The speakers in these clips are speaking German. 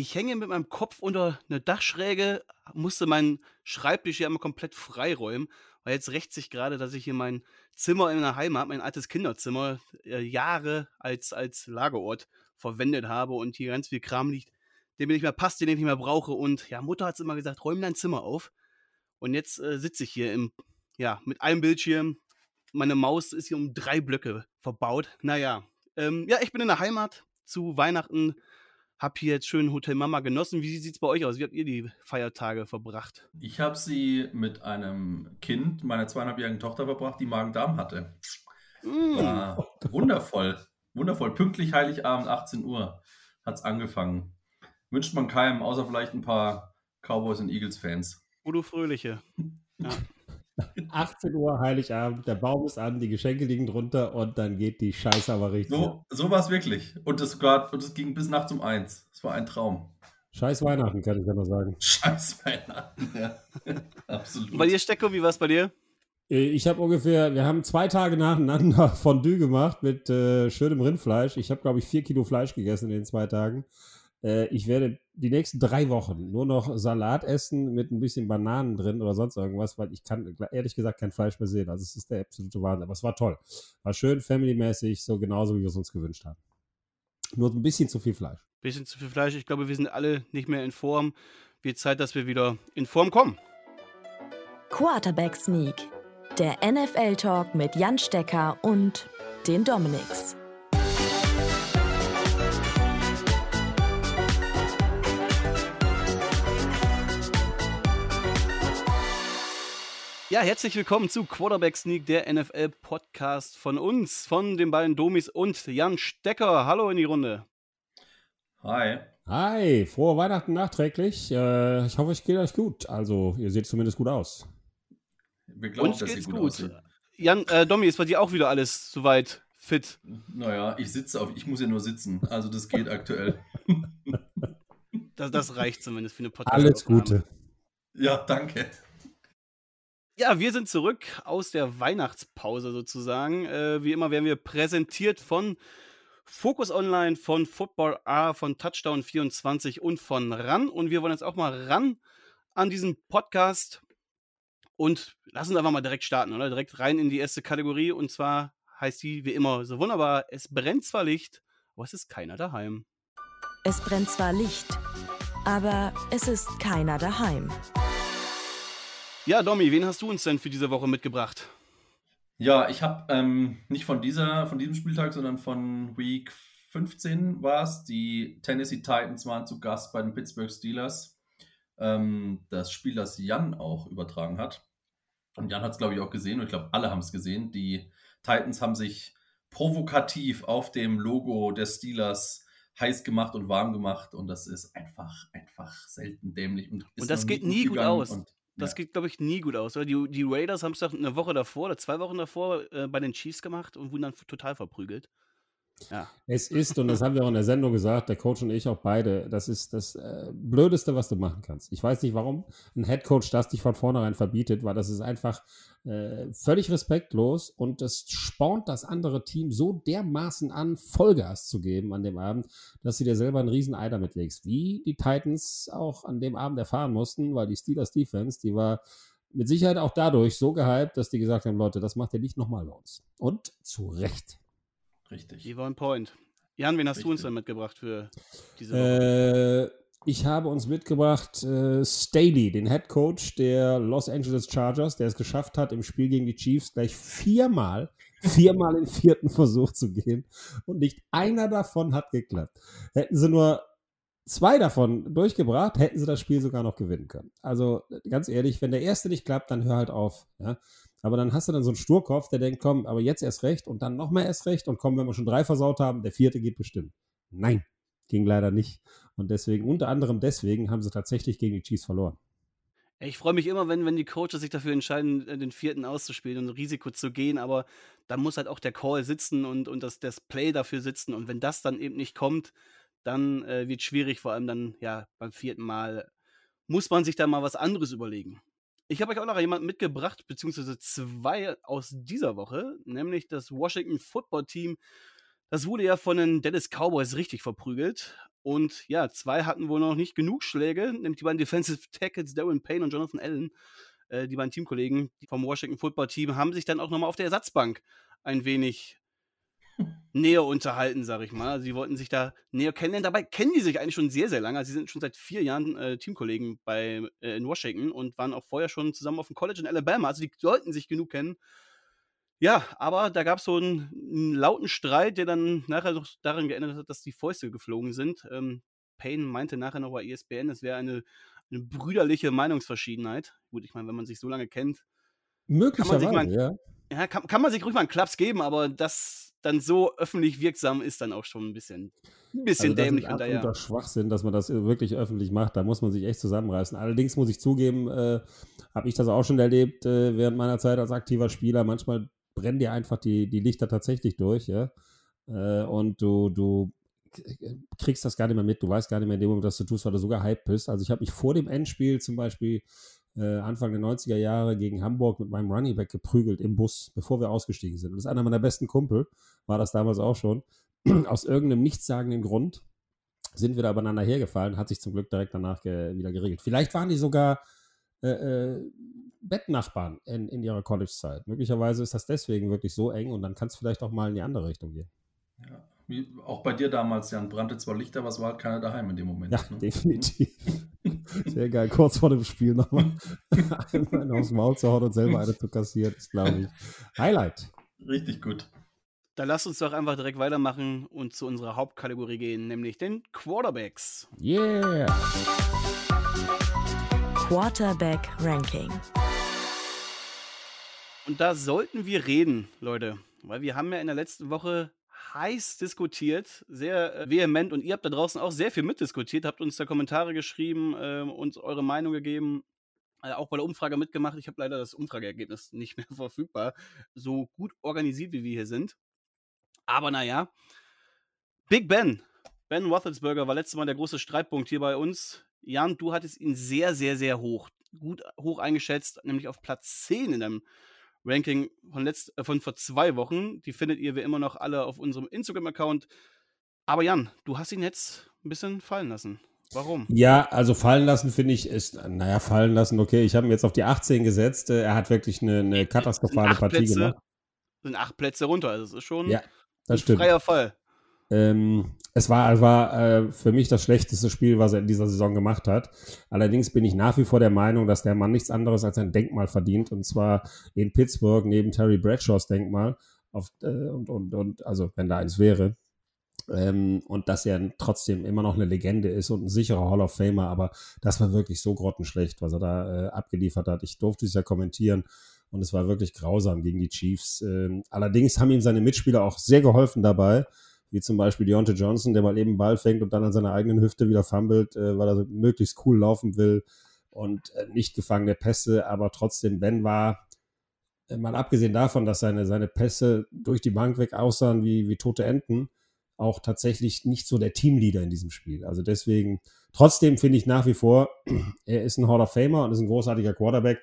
Ich hänge mit meinem Kopf unter eine Dachschräge, musste meinen Schreibtisch hier immer komplett freiräumen, weil jetzt rächt sich gerade, dass ich hier mein Zimmer in der Heimat, mein altes Kinderzimmer, äh, Jahre als, als Lagerort verwendet habe und hier ganz viel Kram liegt, der mir nicht mehr passt, den ich nicht mehr brauche. Und ja, Mutter hat es immer gesagt, räum dein Zimmer auf. Und jetzt äh, sitze ich hier im, ja, mit einem Bildschirm. Meine Maus ist hier um drei Blöcke verbaut. Naja, ähm, ja, ich bin in der Heimat zu Weihnachten hab hier jetzt schön Hotel Mama genossen. Wie sieht es bei euch aus? Wie habt ihr die Feiertage verbracht? Ich habe sie mit einem Kind meiner zweieinhalbjährigen Tochter verbracht, die Magen-Darm hatte. Mm. War wundervoll. Wundervoll. Pünktlich Heiligabend, 18 Uhr hat es angefangen. Wünscht man keinem, außer vielleicht ein paar Cowboys und Eagles-Fans. Udo Fröhliche. Ja. 18 Uhr Heiligabend, der Baum ist an, die Geschenke liegen drunter und dann geht die Scheiße aber richtig. So, so war es wirklich. Und es, und es ging bis nachts um eins. Es war ein Traum. Scheiß Weihnachten, kann ich ja mal sagen. Scheiß Weihnachten, ja. Absolut. bei dir, Stecko, wie war es bei dir? Äh, ich habe ungefähr, wir haben zwei Tage nacheinander Fondue gemacht mit äh, schönem Rindfleisch. Ich habe, glaube ich, vier Kilo Fleisch gegessen in den zwei Tagen. Äh, ich werde die nächsten drei Wochen nur noch Salat essen mit ein bisschen Bananen drin oder sonst irgendwas, weil ich kann ehrlich gesagt kein Fleisch mehr sehen. Also es ist der absolute Wahnsinn. Aber es war toll. War schön, familymäßig, so genauso, wie wir es uns gewünscht haben. Nur ein bisschen zu viel Fleisch. Ein bisschen zu viel Fleisch. Ich glaube, wir sind alle nicht mehr in Form. Wird Zeit, dass wir wieder in Form kommen. Quarterback Sneak. Der NFL-Talk mit Jan Stecker und den Dominics. Ja, herzlich willkommen zu Quarterback Sneak, der NFL-Podcast von uns, von den beiden Domis und Jan Stecker. Hallo in die Runde. Hi. Hi, frohe Weihnachten nachträglich. Äh, ich hoffe, es geht euch gut. Also, ihr seht zumindest gut aus. Wir glauben, uns geht's gut. gut. Jan, äh, Domi, ist bei dir auch wieder alles soweit fit? Naja, ich sitze auf, ich muss ja nur sitzen. Also, das geht aktuell. das, das reicht zumindest für eine Podcast. Alles Gute. Ja, danke. Ja, wir sind zurück aus der Weihnachtspause sozusagen. Äh, wie immer werden wir präsentiert von Focus Online, von Football A, von Touchdown 24 und von RAN. Und wir wollen jetzt auch mal ran an diesen Podcast und lassen uns einfach mal direkt starten, oder? Direkt rein in die erste Kategorie. Und zwar heißt die wie immer so wunderbar: Es brennt zwar Licht, aber es ist keiner daheim. Es brennt zwar Licht, aber es ist keiner daheim. Ja, Domi, wen hast du uns denn für diese Woche mitgebracht? Ja, ich habe ähm, nicht von dieser, von diesem Spieltag, sondern von Week 15 war es. Die Tennessee Titans waren zu Gast bei den Pittsburgh Steelers. Ähm, das Spiel, das Jan auch übertragen hat. Und Jan hat es, glaube ich, auch gesehen und ich glaube, alle haben es gesehen. Die Titans haben sich provokativ auf dem Logo der Steelers heiß gemacht und warm gemacht und das ist einfach, einfach selten dämlich. Und, und das geht nie gut aus. Und das ja. geht, glaube ich, nie gut aus. Oder? Die, die Raiders haben es doch eine Woche davor oder zwei Wochen davor äh, bei den Chiefs gemacht und wurden dann total verprügelt. Ja. Es ist, und das haben wir auch in der Sendung gesagt, der Coach und ich auch beide, das ist das äh, Blödeste, was du machen kannst. Ich weiß nicht, warum ein Headcoach das dich von vornherein verbietet, weil das ist einfach äh, völlig respektlos und das spornt das andere Team so dermaßen an, Vollgas zu geben an dem Abend, dass sie dir selber einen riesen Ei damit legst. Wie die Titans auch an dem Abend erfahren mussten, weil die Steelers Defense, die war mit Sicherheit auch dadurch so gehypt, dass die gesagt haben, Leute, das macht ihr nicht nochmal bei uns. Und zu Recht. Richtig. Die waren Point. Jan, wen hast Richtig. du uns denn mitgebracht für diese Woche? Äh, ich habe uns mitgebracht äh, Staley, den Head Coach der Los Angeles Chargers, der es geschafft hat, im Spiel gegen die Chiefs gleich viermal, viermal in den vierten Versuch zu gehen. Und nicht einer davon hat geklappt. Hätten sie nur zwei davon durchgebracht, hätten sie das Spiel sogar noch gewinnen können. Also ganz ehrlich, wenn der erste nicht klappt, dann hör halt auf. Ja? Aber dann hast du dann so einen Sturkopf, der denkt, komm, aber jetzt erst recht und dann nochmal erst recht und komm, wenn wir schon drei versaut haben, der vierte geht bestimmt. Nein, ging leider nicht. Und deswegen, unter anderem deswegen, haben sie tatsächlich gegen die Chiefs verloren. Ich freue mich immer, wenn, wenn die Coaches sich dafür entscheiden, äh, den vierten auszuspielen und ein Risiko zu gehen, aber da muss halt auch der Call sitzen und, und das, das Play dafür sitzen. Und wenn das dann eben nicht kommt, dann äh, wird es schwierig, vor allem dann, ja, beim vierten Mal muss man sich da mal was anderes überlegen. Ich habe euch auch noch jemanden mitgebracht, beziehungsweise zwei aus dieser Woche, nämlich das Washington Football Team. Das wurde ja von den Dallas Cowboys richtig verprügelt. Und ja, zwei hatten wohl noch nicht genug Schläge, nämlich die beiden Defensive Tackles Darren Payne und Jonathan Allen, äh, die beiden Teamkollegen vom Washington Football Team, haben sich dann auch nochmal auf der Ersatzbank ein wenig näher unterhalten, sag ich mal. Also sie wollten sich da näher kennenlernen. Dabei kennen die sich eigentlich schon sehr, sehr lange. Also sie sind schon seit vier Jahren äh, Teamkollegen bei, äh, in Washington und waren auch vorher schon zusammen auf dem College in Alabama. Also die sollten sich genug kennen. Ja, aber da gab es so einen, einen, lauten Streit, der dann nachher noch daran geändert hat, dass die Fäuste geflogen sind. Ähm, Payne meinte nachher noch bei ESPN, es wäre eine, eine brüderliche Meinungsverschiedenheit. Gut, ich meine, wenn man sich so lange kennt, Möglicherweise, kann man sich ja. mal, ja, kann, kann man sich ruhig mal einen Klaps geben, aber das dann so öffentlich wirksam ist dann auch schon ein bisschen, ein bisschen Also das dämlich. ist Und daher, absoluter Schwachsinn, dass man das wirklich öffentlich macht. Da muss man sich echt zusammenreißen. Allerdings muss ich zugeben, äh, habe ich das auch schon erlebt äh, während meiner Zeit als aktiver Spieler. Manchmal brennen dir einfach die, die Lichter tatsächlich durch, ja. Äh, und du, du kriegst das gar nicht mehr mit. Du weißt gar nicht mehr in dem Moment, was du tust, weil du sogar hype bist. Also ich habe mich vor dem Endspiel zum Beispiel äh, Anfang der 90er Jahre gegen Hamburg mit meinem Running Back geprügelt im Bus, bevor wir ausgestiegen sind. Und das ist einer meiner besten Kumpel, war das damals auch schon. Aus irgendeinem nichtssagenden Grund sind wir da übereinander hergefallen, hat sich zum Glück direkt danach ge wieder geregelt. Vielleicht waren die sogar äh, äh, Bettnachbarn in, in ihrer College-Zeit. Möglicherweise ist das deswegen wirklich so eng und dann kann es vielleicht auch mal in die andere Richtung gehen. Ja. Wie, auch bei dir damals, Jan, brannte zwar Lichter, aber es war halt keiner daheim in dem Moment. Ja, ne? definitiv. Sehr geil. Kurz vor dem Spiel nochmal einen aufs Maul zu hauen und selber eine zu kassieren, ist, glaube ich, Highlight. Richtig gut. da lasst uns doch einfach direkt weitermachen und zu unserer Hauptkategorie gehen, nämlich den Quarterbacks. Yeah. Quarterback Ranking. Und da sollten wir reden, Leute, weil wir haben ja in der letzten Woche heiß diskutiert, sehr äh, vehement und ihr habt da draußen auch sehr viel mitdiskutiert, habt uns da Kommentare geschrieben, äh, uns eure Meinung gegeben, äh, auch bei der Umfrage mitgemacht. Ich habe leider das Umfrageergebnis nicht mehr verfügbar, so gut organisiert wie wir hier sind. Aber naja, Big Ben, Ben Roethlisberger war letztes Mal der große Streitpunkt hier bei uns. Jan, du hattest ihn sehr, sehr, sehr hoch, gut hoch eingeschätzt, nämlich auf Platz 10 in deinem Ranking von, letzt, äh, von vor zwei Wochen. Die findet ihr wie immer noch alle auf unserem Instagram-Account. Aber Jan, du hast ihn jetzt ein bisschen fallen lassen. Warum? Ja, also fallen lassen finde ich ist, naja, fallen lassen, okay. Ich habe ihn jetzt auf die 18 gesetzt. Er hat wirklich eine, eine katastrophale Partie Plätze, gemacht. Sind acht Plätze runter. Also es ist schon Ja, ein das stimmt. freier Fall. Ähm, es war, war äh, für mich das schlechteste Spiel, was er in dieser Saison gemacht hat. Allerdings bin ich nach wie vor der Meinung, dass der Mann nichts anderes als ein Denkmal verdient. Und zwar in Pittsburgh neben Terry Bradshaws Denkmal. Auf, äh, und, und, und, also, wenn da eins wäre. Ähm, und dass er trotzdem immer noch eine Legende ist und ein sicherer Hall of Famer. Aber das war wirklich so grottenschlecht, was er da äh, abgeliefert hat. Ich durfte es ja kommentieren. Und es war wirklich grausam gegen die Chiefs. Ähm, allerdings haben ihm seine Mitspieler auch sehr geholfen dabei wie zum Beispiel Deontay Johnson, der mal eben Ball fängt und dann an seiner eigenen Hüfte wieder fummelt, äh, weil er so möglichst cool laufen will und äh, nicht gefangene Pässe, aber trotzdem, Ben war, äh, mal abgesehen davon, dass seine, seine Pässe durch die Bank weg aussahen wie, wie tote Enten, auch tatsächlich nicht so der Teamleader in diesem Spiel. Also deswegen, trotzdem finde ich nach wie vor, er ist ein Hall of Famer und ist ein großartiger Quarterback,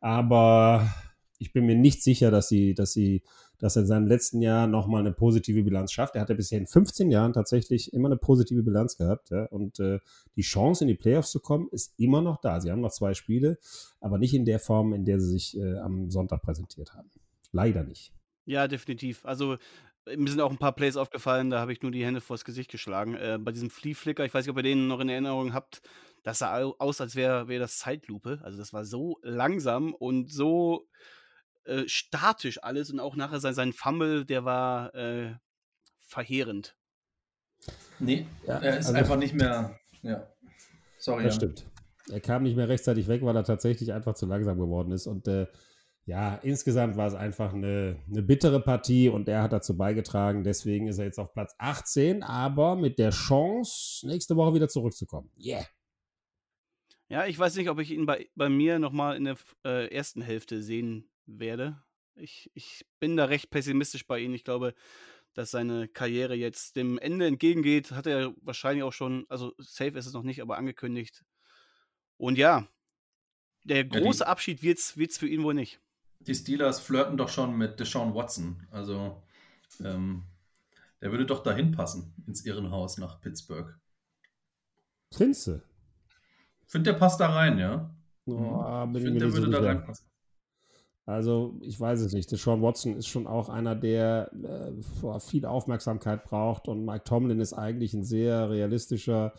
aber ich bin mir nicht sicher, dass sie, dass sie dass er in seinem letzten Jahr nochmal eine positive Bilanz schafft. Er hatte bisher in 15 Jahren tatsächlich immer eine positive Bilanz gehabt. Ja? Und äh, die Chance, in die Playoffs zu kommen, ist immer noch da. Sie haben noch zwei Spiele, aber nicht in der Form, in der sie sich äh, am Sonntag präsentiert haben. Leider nicht. Ja, definitiv. Also mir sind auch ein paar Plays aufgefallen, da habe ich nur die Hände vors Gesicht geschlagen. Äh, bei diesem Flea-Flicker, ich weiß nicht, ob ihr den noch in Erinnerung habt, das sah aus, als wäre wär das Zeitlupe. Also das war so langsam und so äh, statisch alles und auch nachher sein, sein Fumble, der war äh, verheerend. Nee, Ja, er ist also- einfach nicht mehr. Ja. Sorry. Das Jan. stimmt. Er kam nicht mehr rechtzeitig weg, weil er tatsächlich einfach zu langsam geworden ist. Und äh, ja, insgesamt war es einfach eine, eine bittere Partie und er hat dazu beigetragen. Deswegen ist er jetzt auf Platz 18, aber mit der Chance, nächste Woche wieder zurückzukommen. Yeah. Ja, ich weiß nicht, ob ich ihn bei, bei mir nochmal in der äh, ersten Hälfte sehen werde. Ich, ich bin da recht pessimistisch bei ihm. Ich glaube, dass seine Karriere jetzt dem Ende entgegengeht. Hat er wahrscheinlich auch schon, also safe ist es noch nicht, aber angekündigt. Und ja, der die- große Abschied wird es für ihn wohl nicht. Die Steelers flirten doch schon mit Deshaun Watson. Also, ähm, Der würde doch dahin passen, ins Irrenhaus nach Pittsburgh. Ich finde, der passt da rein, ja. Oh, ich finde, der würde da reinpassen. Also, ich weiß es nicht. Der Sean Watson ist schon auch einer, der äh, viel Aufmerksamkeit braucht. Und Mike Tomlin ist eigentlich ein sehr realistischer,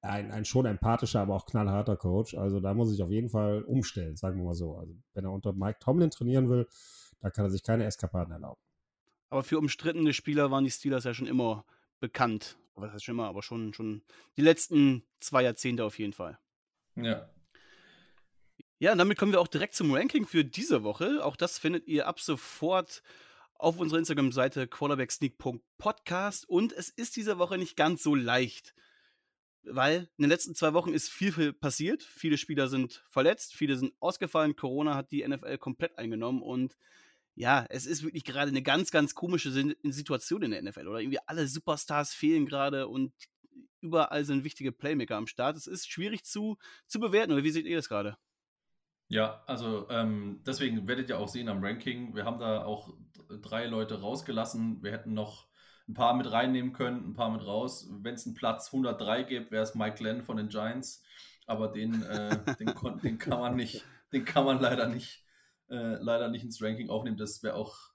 ein, ein schon empathischer, aber auch knallharter Coach. Also, da muss ich auf jeden Fall umstellen, sagen wir mal so. Also, wenn er unter Mike Tomlin trainieren will, da kann er sich keine Eskapaden erlauben. Aber für umstrittene Spieler waren die Steelers ja schon immer bekannt. Was heißt schon immer, aber schon, schon die letzten zwei Jahrzehnte auf jeden Fall. Ja, ja, und damit kommen wir auch direkt zum Ranking für diese Woche. Auch das findet ihr ab sofort auf unserer Instagram-Seite quarterbacksneak.podcast. Und es ist diese Woche nicht ganz so leicht, weil in den letzten zwei Wochen ist viel, viel passiert. Viele Spieler sind verletzt, viele sind ausgefallen. Corona hat die NFL komplett eingenommen und ja, es ist wirklich gerade eine ganz, ganz komische Situation in der NFL. Oder irgendwie alle Superstars fehlen gerade und überall sind wichtige Playmaker am Start. Es ist schwierig zu, zu bewerten. Oder wie seht ihr das gerade? Ja, also ähm, deswegen werdet ihr auch sehen am Ranking, wir haben da auch drei Leute rausgelassen. Wir hätten noch ein paar mit reinnehmen können, ein paar mit raus. Wenn es einen Platz 103 gibt, wäre es Mike Glenn von den Giants. Aber den, äh, den, den, kann man nicht, den kann man leider nicht, äh, leider nicht ins Ranking aufnehmen. Das wäre auch,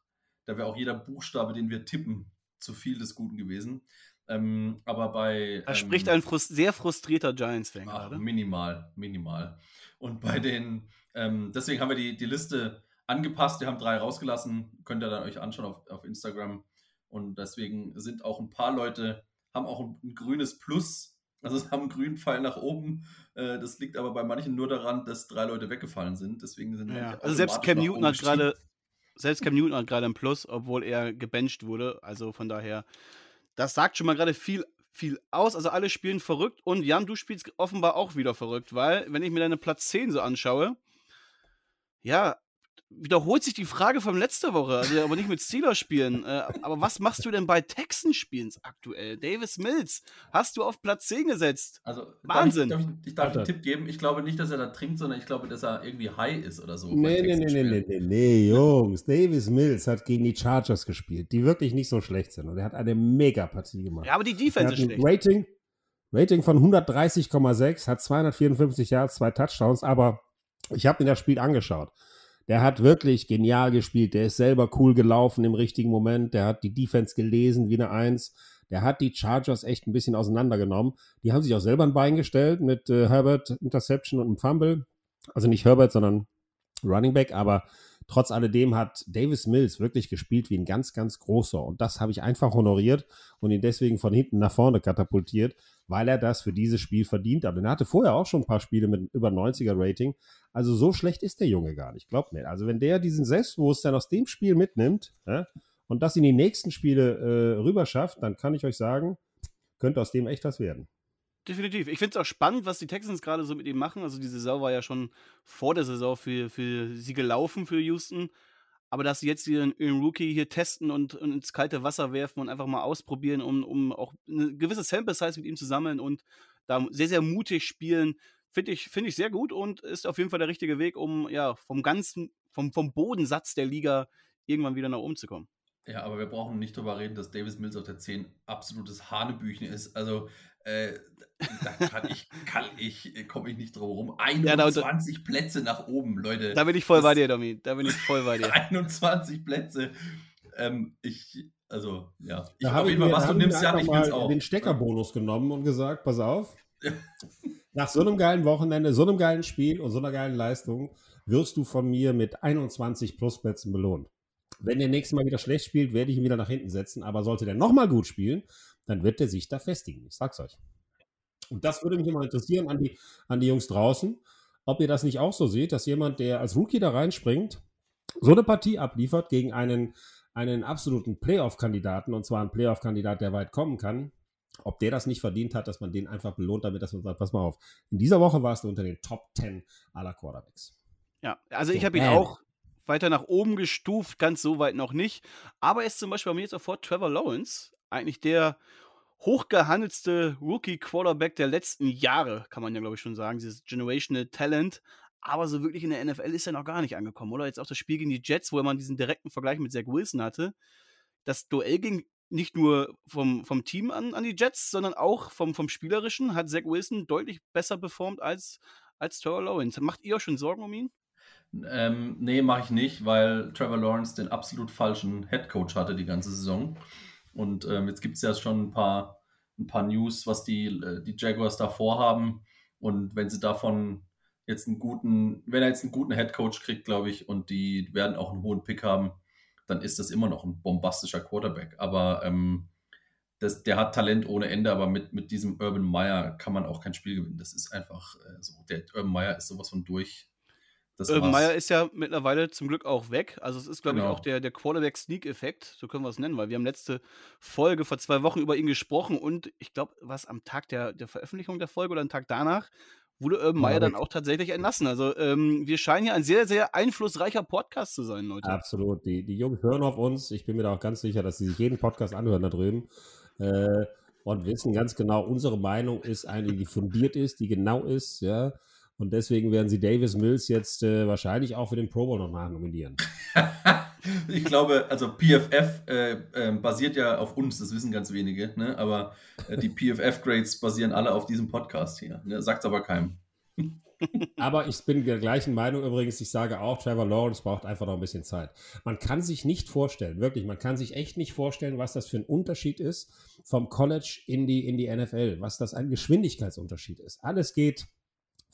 da wäre auch jeder Buchstabe, den wir tippen, zu viel des Guten gewesen. Ähm, aber bei. Da ähm, spricht ein frust sehr frustrierter Giants-Fan gerade. Minimal, minimal. Und bei den, ähm, deswegen haben wir die, die Liste angepasst. Wir haben drei rausgelassen. Könnt ihr dann euch anschauen auf, auf Instagram. Und deswegen sind auch ein paar Leute, haben auch ein, ein grünes Plus. Also es haben einen grünen Pfeil nach oben. Äh, das liegt aber bei manchen nur daran, dass drei Leute weggefallen sind. Deswegen sind ja. Also selbst Cam Newton hat gerade selbst Cam Newton hat gerade ein Plus, obwohl er gebencht wurde. Also von daher, das sagt schon mal gerade viel viel aus. Also alle spielen verrückt und Jan, du spielst offenbar auch wieder verrückt, weil wenn ich mir deine Platz 10 so anschaue, ja, wiederholt sich die Frage von letzter Woche, also aber nicht mit Steelers spielen. Äh, aber was machst du denn bei Texans spielen aktuell? Davis Mills hast du auf Platz 10 gesetzt. Also Wahnsinn. Darf ich, darf ich, ich darf einen Tipp geben. Ich glaube nicht, dass er da trinkt, sondern ich glaube, dass er irgendwie high ist oder so. Nee, nee, nee, nee, nee, nee, nee, Jungs. Davis Mills hat gegen die Chargers gespielt, die wirklich nicht so schlecht sind. Und er hat eine Mega-Partie gemacht. Ja, aber die Defense ist schlecht. Rating, Rating von 130,6, hat 254 Yards, zwei Touchdowns, aber ich habe mir das Spiel angeschaut. Der hat wirklich genial gespielt. Der ist selber cool gelaufen im richtigen Moment. Der hat die Defense gelesen wie eine Eins. Der hat die Chargers echt ein bisschen auseinandergenommen. Die haben sich auch selber ein Bein gestellt mit äh, Herbert Interception und einem Fumble. Also nicht Herbert, sondern Running Back. Aber trotz alledem hat Davis Mills wirklich gespielt wie ein ganz, ganz großer. Und das habe ich einfach honoriert und ihn deswegen von hinten nach vorne katapultiert weil er das für dieses Spiel verdient hat. Und er hatte vorher auch schon ein paar Spiele mit über 90er Rating. Also so schlecht ist der Junge gar nicht, glaubt mir. Also wenn der diesen Selbstbewusstsein aus dem Spiel mitnimmt ja, und das in die nächsten Spiele äh, rüber dann kann ich euch sagen, könnte aus dem echt was werden. Definitiv. Ich finde es auch spannend, was die Texans gerade so mit ihm machen. Also die Saison war ja schon vor der Saison für, für sie gelaufen für Houston. Aber dass sie jetzt ihren, ihren Rookie hier testen und, und, ins kalte Wasser werfen und einfach mal ausprobieren, um, um auch eine gewisse Sample Size mit ihm zu sammeln und da sehr, sehr mutig spielen, finde ich, find ich sehr gut und ist auf jeden Fall der richtige Weg, um ja vom ganzen, vom, vom Bodensatz der Liga irgendwann wieder nach oben zu kommen. Ja, aber wir brauchen nicht darüber reden, dass Davis Mills auf der 10 absolutes Hanebüchen ist. Also, äh, da kann ich, kann ich, komme ich nicht drum rum. 21 ja, da, Plätze nach oben, Leute. Da bin ich voll das, bei dir, Domi. Da bin ich voll bei dir. 21 Plätze. Ähm, ich, also, ja. Ich, da auf jeden Fall, was du nimmst, ja, ich will auch. den Steckerbonus genommen und gesagt, pass auf. Nach so einem geilen Wochenende, so einem geilen Spiel und so einer geilen Leistung wirst du von mir mit 21 Plusplätzen belohnt. Wenn der nächste Mal wieder schlecht spielt, werde ich ihn wieder nach hinten setzen. Aber sollte der nochmal gut spielen, dann wird der sich da festigen. Ich sag's euch. Und das würde mich immer interessieren an die, an die Jungs draußen, ob ihr das nicht auch so seht, dass jemand, der als Rookie da reinspringt, so eine Partie abliefert gegen einen, einen absoluten Playoff-Kandidaten, und zwar einen Playoff-Kandidat, der weit kommen kann, ob der das nicht verdient hat, dass man den einfach belohnt, damit dass man sagt, pass mal auf, in dieser Woche warst du unter den Top 10 aller Quarterbacks. Ja, also so, ich habe ihn auch weiter nach oben gestuft, ganz so weit noch nicht. Aber er ist zum Beispiel bei mir jetzt sofort Trevor Lawrence, eigentlich der hochgehandelste Rookie-Quarterback der letzten Jahre, kann man ja, glaube ich, schon sagen. Dieses Generational Talent. Aber so wirklich in der NFL ist er noch gar nicht angekommen, oder? Jetzt auch das Spiel gegen die Jets, wo man diesen direkten Vergleich mit Zach Wilson hatte. Das Duell gegen nicht nur vom, vom Team an, an die Jets, sondern auch vom, vom Spielerischen hat Zach Wilson deutlich besser performt als, als Trevor Lawrence. Macht ihr euch schon Sorgen um ihn? Ähm, nee, mache ich nicht, weil Trevor Lawrence den absolut falschen Head Coach hatte die ganze Saison. Und ähm, jetzt gibt es ja schon ein paar, ein paar News, was die, äh, die Jaguars da vorhaben. Und wenn sie davon jetzt einen guten, wenn er jetzt einen guten Head Coach kriegt, glaube ich, und die werden auch einen hohen Pick haben, dann ist das immer noch ein bombastischer Quarterback. Aber ähm, das, der hat Talent ohne Ende, aber mit, mit diesem Urban Meyer kann man auch kein Spiel gewinnen. Das ist einfach äh, so. Der Urban Meyer ist sowas von durch. Das Urban Meyer ist ja mittlerweile zum Glück auch weg. Also es ist, glaube genau. ich, auch der, der Quarterback-Sneak-Effekt, so können wir es nennen, weil wir haben letzte Folge vor zwei Wochen über ihn gesprochen und ich glaube, was am Tag der, der Veröffentlichung der Folge oder am Tag danach wurde Urban Meyer dann auch tatsächlich entlassen. Also ähm, wir scheinen hier ein sehr, sehr einflussreicher Podcast zu sein, Leute. Absolut. Die, die Jungs hören auf uns. Ich bin mir da auch ganz sicher, dass sie sich jeden Podcast anhören da drüben. Äh, und wissen ganz genau, unsere Meinung ist eine, die fundiert ist, die genau ist, ja. Und deswegen werden sie Davis Mills jetzt äh, wahrscheinlich auch für den Pro Bowl noch nachnominieren. ich glaube, also PFF äh, äh, basiert ja auf uns, das wissen ganz wenige, ne? aber äh, die PFF-Grades basieren alle auf diesem Podcast hier. Ne? Sagt aber keinem. aber ich bin der gleichen Meinung übrigens. Ich sage auch, Trevor Lawrence braucht einfach noch ein bisschen Zeit. Man kann sich nicht vorstellen, wirklich, man kann sich echt nicht vorstellen, was das für ein Unterschied ist vom College in die, in die NFL, was das ein Geschwindigkeitsunterschied ist. Alles geht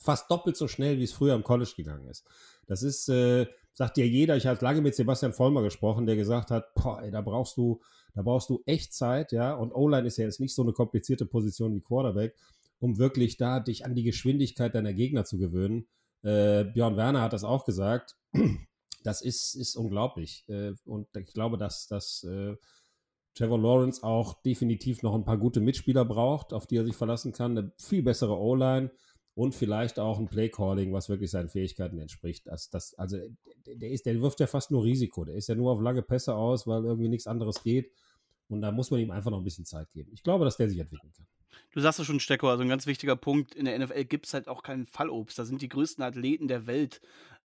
fast doppelt so schnell, wie es früher im College gegangen ist. Das ist, äh, sagt dir jeder, ich habe lange mit Sebastian Vollmer gesprochen, der gesagt hat, boah, ey, da brauchst du, da brauchst du echt Zeit, ja, und O-Line ist ja jetzt nicht so eine komplizierte Position wie Quarterback, um wirklich da dich an die Geschwindigkeit deiner Gegner zu gewöhnen. Äh, Björn Werner hat das auch gesagt. Das ist, ist unglaublich. Äh, und ich glaube, dass, dass äh, Trevor Lawrence auch definitiv noch ein paar gute Mitspieler braucht, auf die er sich verlassen kann. Eine viel bessere O-Line und vielleicht auch ein Playcalling, was wirklich seinen Fähigkeiten entspricht. Das, das, also der, ist, der wirft ja fast nur Risiko. Der ist ja nur auf lange Pässe aus, weil irgendwie nichts anderes geht. Und da muss man ihm einfach noch ein bisschen Zeit geben. Ich glaube, dass der sich entwickeln kann. Du sagst es schon, Stecko, also ein ganz wichtiger Punkt. In der NFL gibt es halt auch keinen Fallobst. Da sind die größten Athleten der Welt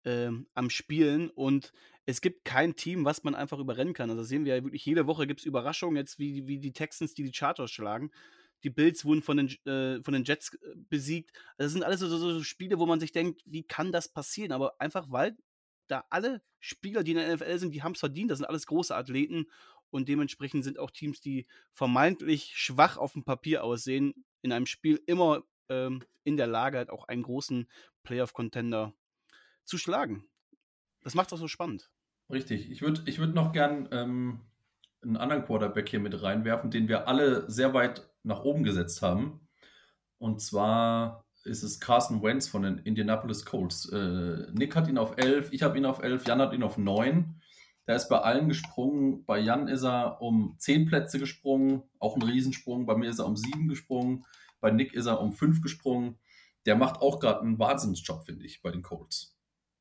äh, am Spielen und es gibt kein Team, was man einfach überrennen kann. Also das sehen wir ja wirklich jede Woche gibt es Überraschungen, jetzt wie, wie die Texans, die die Chargers schlagen die Bills wurden von den, äh, von den Jets äh, besiegt. Also, das sind alles so, so, Spiele, wo man sich denkt, wie kann das passieren? Aber einfach, weil da alle Spieler, die in der NFL sind, die haben es verdient. Das sind alles große Athleten und dementsprechend sind auch Teams, die vermeintlich schwach auf dem Papier aussehen, in einem Spiel immer ähm, in der Lage, halt auch einen großen Playoff-Contender zu schlagen. Das macht es auch so spannend. Richtig. Ich würde ich würd noch gern ähm, einen anderen Quarterback hier mit reinwerfen, den wir alle sehr weit nach oben gesetzt haben. Und zwar ist es Carson Wentz von den Indianapolis Colts. Äh, Nick hat ihn auf 11, ich habe ihn auf 11, Jan hat ihn auf 9. Der ist bei allen gesprungen. Bei Jan ist er um 10 Plätze gesprungen, auch ein Riesensprung. Bei mir ist er um 7 gesprungen. Bei Nick ist er um 5 gesprungen. Der macht auch gerade einen Wahnsinnsjob, finde ich, bei den Colts.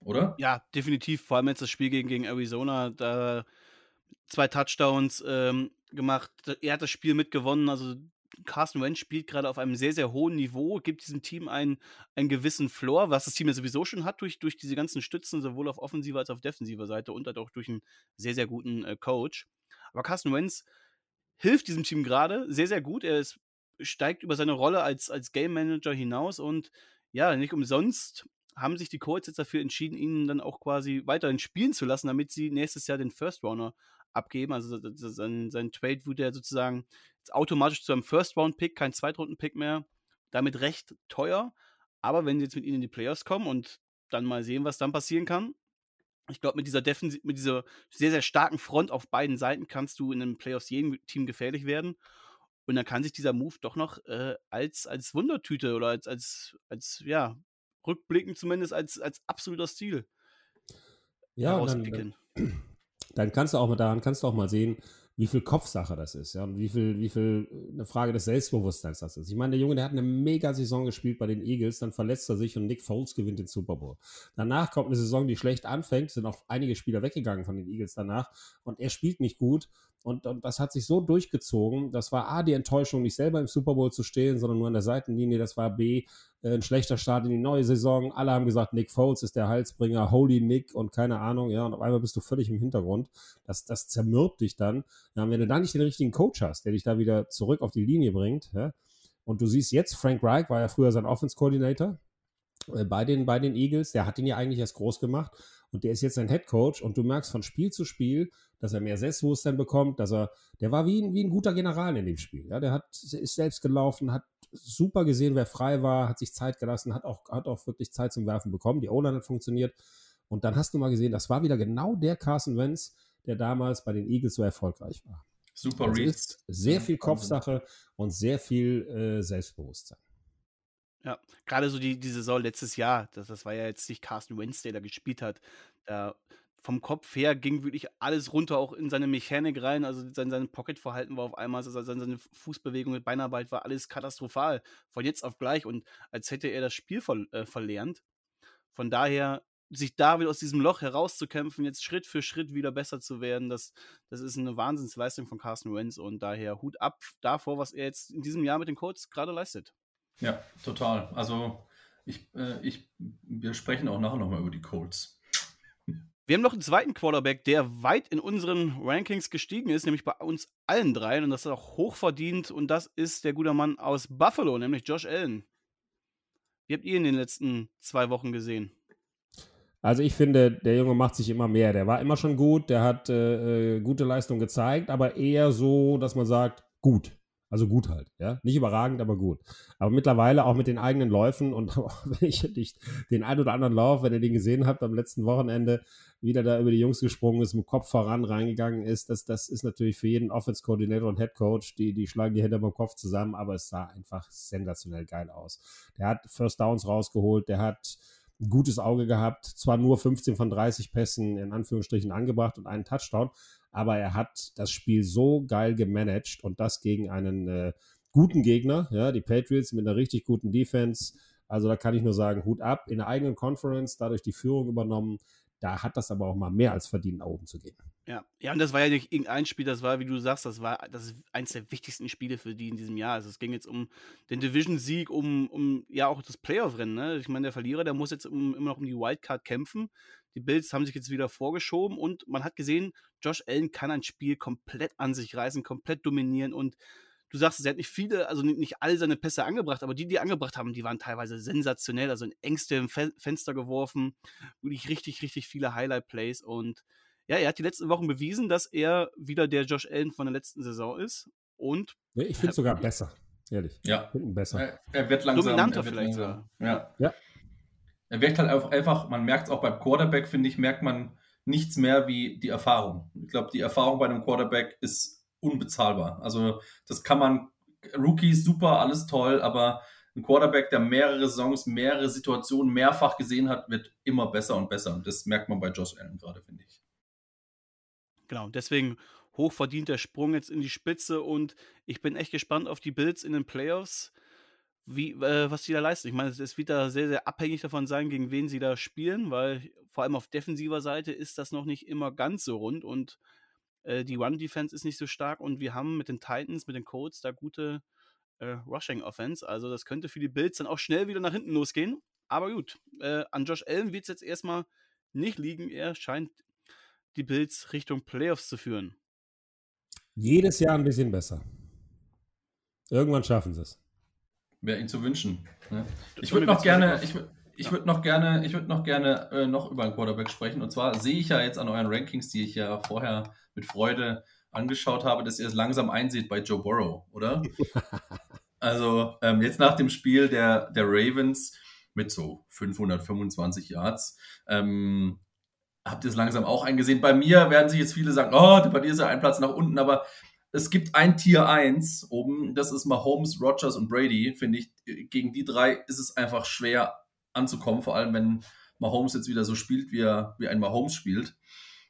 Oder? Ja, definitiv. Vor allem jetzt das Spiel gegen, gegen Arizona. Da zwei Touchdowns ähm, gemacht. Er hat das Spiel mitgewonnen. Also Carson Wentz spielt gerade auf einem sehr, sehr hohen Niveau, gibt diesem Team einen, einen gewissen Floor, was das Team ja sowieso schon hat durch, durch diese ganzen Stützen, sowohl auf offensiver als auch auf defensiver Seite und halt auch durch einen sehr, sehr guten äh, Coach. Aber Carson Wentz hilft diesem Team gerade sehr, sehr gut. Er ist, steigt über seine Rolle als, als Game Manager hinaus und ja, nicht umsonst haben sich die Colts jetzt dafür entschieden, ihn dann auch quasi weiterhin spielen zu lassen, damit sie nächstes Jahr den First Runner abgeben. Also sein, sein Trade wurde ja sozusagen automatisch zu einem First-Round-Pick, kein Zweitrunden-Pick mehr. Damit recht teuer. Aber wenn sie jetzt mit ihnen in die Playoffs kommen und dann mal sehen, was dann passieren kann. Ich glaube, mit dieser Defensiv mit dieser sehr, sehr starken Front auf beiden Seiten kannst du in den Playoffs jedem Team gefährlich werden. Und dann kann sich dieser Move doch noch äh, als, als Wundertüte oder als, als, als, ja, rückblickend zumindest als, als absoluter Stil ja, herausentwickeln. Dann, dann kannst du auch mal daran kannst du auch mal sehen, wie viel Kopfsache das ist, ja, und wie viel, wie viel äh, eine Frage des Selbstbewusstseins das ist. Ich meine, der Junge, der hat eine mega Saison gespielt bei den Eagles, dann verletzt er sich und Nick Foles gewinnt den Super Bowl. Danach kommt eine Saison, die schlecht anfängt, sind auch einige Spieler weggegangen von den Eagles danach und er spielt nicht gut Und, und, das hat sich so durchgezogen. Das war A, die Enttäuschung, nicht selber im Super Bowl zu stehen, sondern nur an der Seitenlinie. Das war B, äh, ein schlechter Start in die neue Saison. Alle haben gesagt, Nick Foles ist der Halsbringer, Holy Nick und keine Ahnung. Ja, und auf einmal bist du völlig im Hintergrund. Das, das zermürbt dich dann. Ja, wenn du da nicht den richtigen Coach hast, der dich da wieder zurück auf die Linie bringt, ja, und du siehst jetzt, Frank Reich war ja früher sein Offense-Coordinator äh, bei, den, bei den Eagles. Der hat ihn ja eigentlich erst groß gemacht und der ist jetzt ein Head Coach und du merkst von Spiel zu Spiel, dass er mehr Selbstbewusstsein bekommt, dass er, der war wie ein, wie ein guter General in dem Spiel. Ja, der hat, ist selbst gelaufen, hat super gesehen, wer frei war, hat sich Zeit gelassen, hat auch, hat auch wirklich Zeit zum Werfen bekommen. Die O-Line hat funktioniert. Und dann hast du mal gesehen, das war wieder genau der Carson Wentz, der damals bei den Eagles so erfolgreich war. Super also ist Sehr viel Kopfsache und sehr viel äh, Selbstbewusstsein. Ja, gerade so die, die Saison letztes Jahr, das, das war ja jetzt nicht Carsten Wentz, der da gespielt hat. Da vom Kopf her ging wirklich alles runter, auch in seine Mechanik rein. Also sein, sein Pocket-Verhalten war auf einmal, also seine Fußbewegung mit Beinarbeit war alles katastrophal. Von jetzt auf gleich und als hätte er das Spiel ver äh, verlernt. Von daher, sich da wieder aus diesem Loch herauszukämpfen, jetzt Schritt für Schritt wieder besser zu werden, das, das ist eine Wahnsinnsleistung von Carsten Wentz und daher Hut ab davor, was er jetzt in diesem Jahr mit den Colts gerade leistet. Ja, total. Also ich, äh, ich, wir sprechen auch nachher nochmal über die Colts. Wir haben noch einen zweiten Quarterback, der weit in unseren Rankings gestiegen ist, nämlich bei uns allen dreien. Und das ist auch hochverdient. Und das ist der gute Mann aus Buffalo, nämlich Josh Allen. Wie habt ihr ihn in den letzten zwei Wochen gesehen? Also ich finde, der Junge macht sich immer mehr. Der war immer schon gut, der hat äh, äh gute Leistung gezeigt, aber eher so, dass man sagt, gut. Also gut halt, ja. Nicht überragend, aber gut. Aber mittlerweile auch mit den eigenen Läufen und wenn ich nicht den einen oder anderen Lauf, wenn ihr den gesehen habt am letzten Wochenende, wieder da über die Jungs gesprungen ist, mit dem Kopf voran reingegangen ist, das, das ist natürlich für jeden Offense-Coordinator und Head Coach, die, die schlagen die Hände beim Kopf zusammen, aber es sah einfach sensationell geil aus. Der hat First Downs rausgeholt, der hat ein gutes Auge gehabt, zwar nur 15 von 30 Pässen in Anführungsstrichen angebracht und einen Touchdown, aber er hat das Spiel so geil gemanagt und das gegen einen äh, guten Gegner, ja, die Patriots mit einer richtig guten Defense. Also da kann ich nur sagen, Hut ab, in der eigenen Conference, dadurch die Führung übernommen. Da hat das aber auch mal mehr als verdient, nach oben zu gehen. Ja, ja, und das war ja nicht irgendein Spiel, das war, wie du sagst, das war das ist eines der wichtigsten Spiele für die in diesem Jahr. Also es ging jetzt um den Division-Sieg, um, um ja auch das Playoff-Rennen. Ne? Ich meine, der Verlierer, der muss jetzt um, immer noch um die Wildcard kämpfen. Die Bills haben sich jetzt wieder vorgeschoben und man hat gesehen, Josh Allen kann ein Spiel komplett an sich reißen, komplett dominieren und du sagst, er hat nicht viele, also nicht alle seine Pässe angebracht, aber die, die angebracht haben, die waren teilweise sensationell, also in engste Fenster geworfen, wirklich richtig, richtig viele Highlight-Plays und ja, er hat die letzten Wochen bewiesen, dass er wieder der Josh Allen von der letzten Saison ist und ich finde es sogar besser, ehrlich. Ja. Besser. Er, er, wird langsam. Dominanter wird vielleicht langsam. Ja. ja. Er wirkt halt einfach, man merkt es auch beim Quarterback, finde ich, merkt man nichts mehr wie die Erfahrung. Ich glaube, die Erfahrung bei einem Quarterback ist unbezahlbar. Also das kann man, Rookies, super, alles toll, aber ein Quarterback, der mehrere Saisons, mehrere Situationen mehrfach gesehen hat, wird immer besser und besser. Und das merkt man bei Josh Allen gerade, finde ich. Genau, deswegen hochverdient der Sprung jetzt in die Spitze und ich bin echt gespannt auf die Bills in den Playoffs wie, äh, was sie da leisten. Ich meine, es wird da sehr, sehr abhängig davon sein, gegen wen sie da spielen, weil vor allem auf defensiver Seite ist das noch nicht immer ganz so rund und äh, die Run-Defense ist nicht so stark und wir haben mit den Titans, mit den Colts da gute äh, Rushing-Offense. Also das könnte für die Bills dann auch schnell wieder nach hinten losgehen. Aber gut, äh, an Josh Allen wird es jetzt erstmal nicht liegen. Er scheint die Bills Richtung Playoffs zu führen. Jedes Jahr ein bisschen besser. Irgendwann schaffen sie es. Wäre ihn zu wünschen. Ne? Ich würde noch gerne, ich, ich würde noch gerne, ich würde noch gerne äh, noch über einen Quarterback sprechen. Und zwar sehe ich ja jetzt an euren Rankings, die ich ja vorher mit Freude angeschaut habe, dass ihr es langsam einseht bei Joe Burrow, oder? also ähm, jetzt nach dem Spiel der, der Ravens mit so 525 Yards, ähm, habt ihr es langsam auch eingesehen. Bei mir werden sich jetzt viele sagen, oh, bei dir ist ja ein Platz nach unten, aber es gibt ein Tier 1 oben, das ist Mahomes, Rogers und Brady, finde ich. Gegen die drei ist es einfach schwer anzukommen, vor allem wenn Mahomes jetzt wieder so spielt, wie, er, wie ein Mahomes spielt.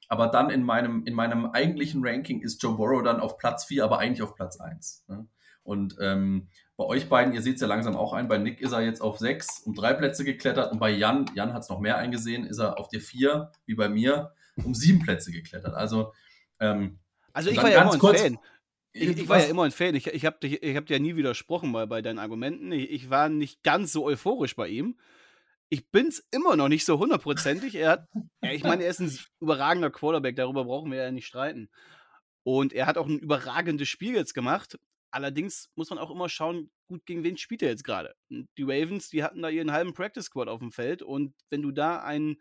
Aber dann in meinem, in meinem eigentlichen Ranking ist Joe Burrow dann auf Platz 4, aber eigentlich auf Platz 1. Ne? Und ähm, bei euch beiden, ihr seht es ja langsam auch ein, bei Nick ist er jetzt auf 6 um drei Plätze geklettert und bei Jan, Jan hat es noch mehr eingesehen, ist er auf der 4, wie bei mir, um sieben Plätze geklettert. Also ähm, Also ich war ja immer ein kurz, Fan. Ich, ich war ja immer ein Fan. Ich, ich habe dich, hab dir ja nie widersprochen bei, bei deinen Argumenten. Ich, ich, war nicht ganz so euphorisch bei ihm. Ich bin es immer noch nicht so hundertprozentig. Er hat, ich meine, er ist ein überragender Quarterback. Darüber brauchen wir ja nicht streiten. Und er hat auch ein überragendes Spiel jetzt gemacht. Allerdings muss man auch immer schauen, gut, gegen wen spielt er jetzt gerade? Die Ravens, die hatten da ihren halben Practice Squad auf dem Feld und wenn du da einen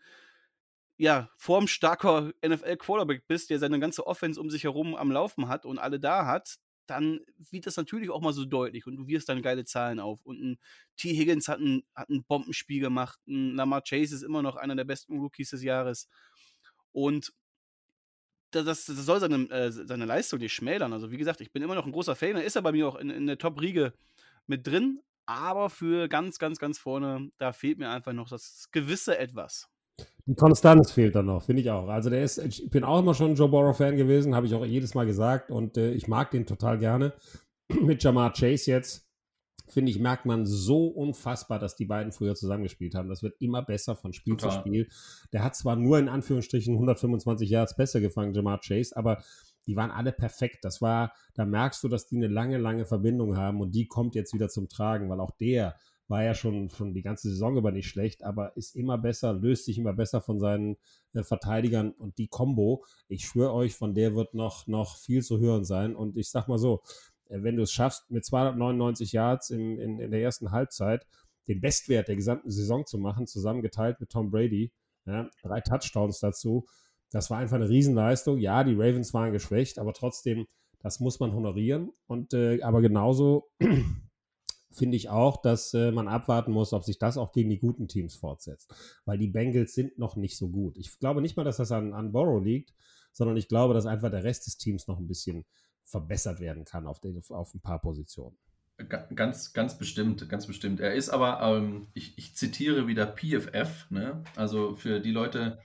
ja, formstarker NFL-Quarterback bist, der seine ganze Offense um sich herum am Laufen hat und alle da hat, dann wird das natürlich auch mal so deutlich und du wirst dann geile Zahlen auf. Und ein T. Higgins hat ein, hat ein Bombenspiel gemacht, ein Lamar Chase ist immer noch einer der besten Rookies des Jahres. Und das, das, soll seine, äh, seine Leistung nicht schmälern. Also, wie gesagt, ich bin immer noch ein großer Fan. Er ist er bei mir auch in, in der Top-Riege mit drin. Aber für ganz, ganz, ganz vorne, da fehlt mir einfach noch das gewisse Etwas. Die Konstanz fehlt dann noch, finde ich auch. Also der ist, ich bin auch immer schon ein Joe Burrow-Fan gewesen, habe ich auch jedes Mal gesagt und äh, ich mag den total gerne. Mit Jamar Chase jetzt, finde ich, merkt man so unfassbar, dass die beiden früher zusammengespielt haben. Das wird immer besser von Spiel total. zu Spiel. Der hat zwar nur in Anführungsstrichen 125 Yards besser gefangen, Jamar Chase, aber die waren alle perfekt. Das war, da merkst du, dass die eine lange, lange Verbindung haben und die kommt jetzt wieder zum Tragen, weil auch der war ja schon, schon die ganze Saison über nicht schlecht, aber ist immer besser, löst sich immer besser von seinen äh, Verteidigern und die Combo, ich schwöre euch, von der wird noch, noch viel zu hören sein. Und ich sag mal so, äh, wenn du es schaffst, mit 299 Yards in, in, in der ersten Halbzeit den Bestwert der gesamten Saison zu machen, zusammengeteilt mit Tom Brady, ja, drei Touchdowns dazu, das war einfach eine Riesenleistung. Ja, die Ravens waren geschwächt, aber trotzdem, das muss man honorieren. Und äh, aber genauso finde ich auch, dass äh, man abwarten muss, ob sich das auch gegen die guten Teams fortsetzt. Weil die Bengals sind noch nicht so gut. Ich glaube nicht mal, dass das an, an Borrow liegt, sondern ich glaube, dass einfach der Rest des Teams noch ein bisschen verbessert werden kann auf, den, auf ein paar Positionen. Ganz, ganz bestimmt, ganz bestimmt. Er ist aber, ähm, ich, ich, zitiere wieder PFF, ne? also für die Leute,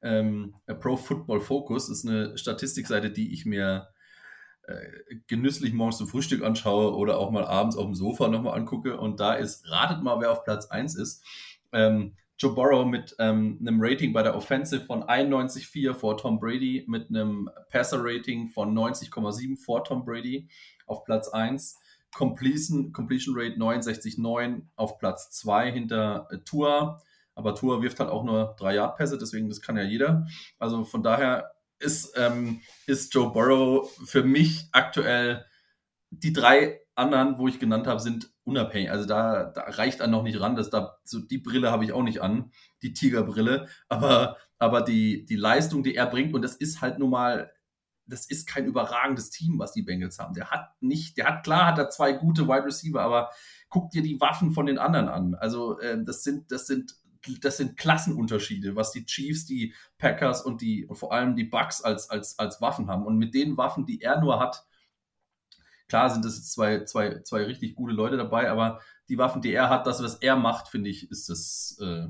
ähm, Pro Football Focus ist eine Statistikseite, die ich mir genüsslich morgens zum Frühstück anschaue oder auch mal abends auf dem Sofa nochmal angucke. Und da ist, ratet mal, wer auf Platz 1 ist. Ähm, Joe Burrow mit ähm, einem Rating bei der Offensive von 91,4 vor Tom Brady, mit einem Passer-Rating von 90,7 vor Tom Brady auf Platz 1. Completion, Completion Rate 69,9 auf Platz 2 hinter äh, Tua. Aber Tua wirft halt auch nur 3 Yard Pässe, deswegen das kann ja jeder. Also von daher ist, ähm, ist Joe Burrow für mich aktuell die drei anderen, wo ich genannt habe, sind unabhängig. Also da, da reicht er noch nicht ran. Dass da, so die Brille habe ich auch nicht an, die Tigerbrille. Aber, aber die, die Leistung, die er bringt, und das ist halt nun mal, das ist kein überragendes Team, was die Bengals haben. Der hat nicht, der hat, klar hat er zwei gute Wide Receiver, aber guck dir die Waffen von den anderen an. Also äh, das sind, das sind das sind Klassenunterschiede, was die Chiefs, die Packers und die und vor allem die Bucks als, als, als Waffen haben. Und mit den Waffen, die er nur hat, klar sind das jetzt zwei, zwei, zwei richtig gute Leute dabei, aber die Waffen, die er hat, das, was er macht, finde ich, ist das äh,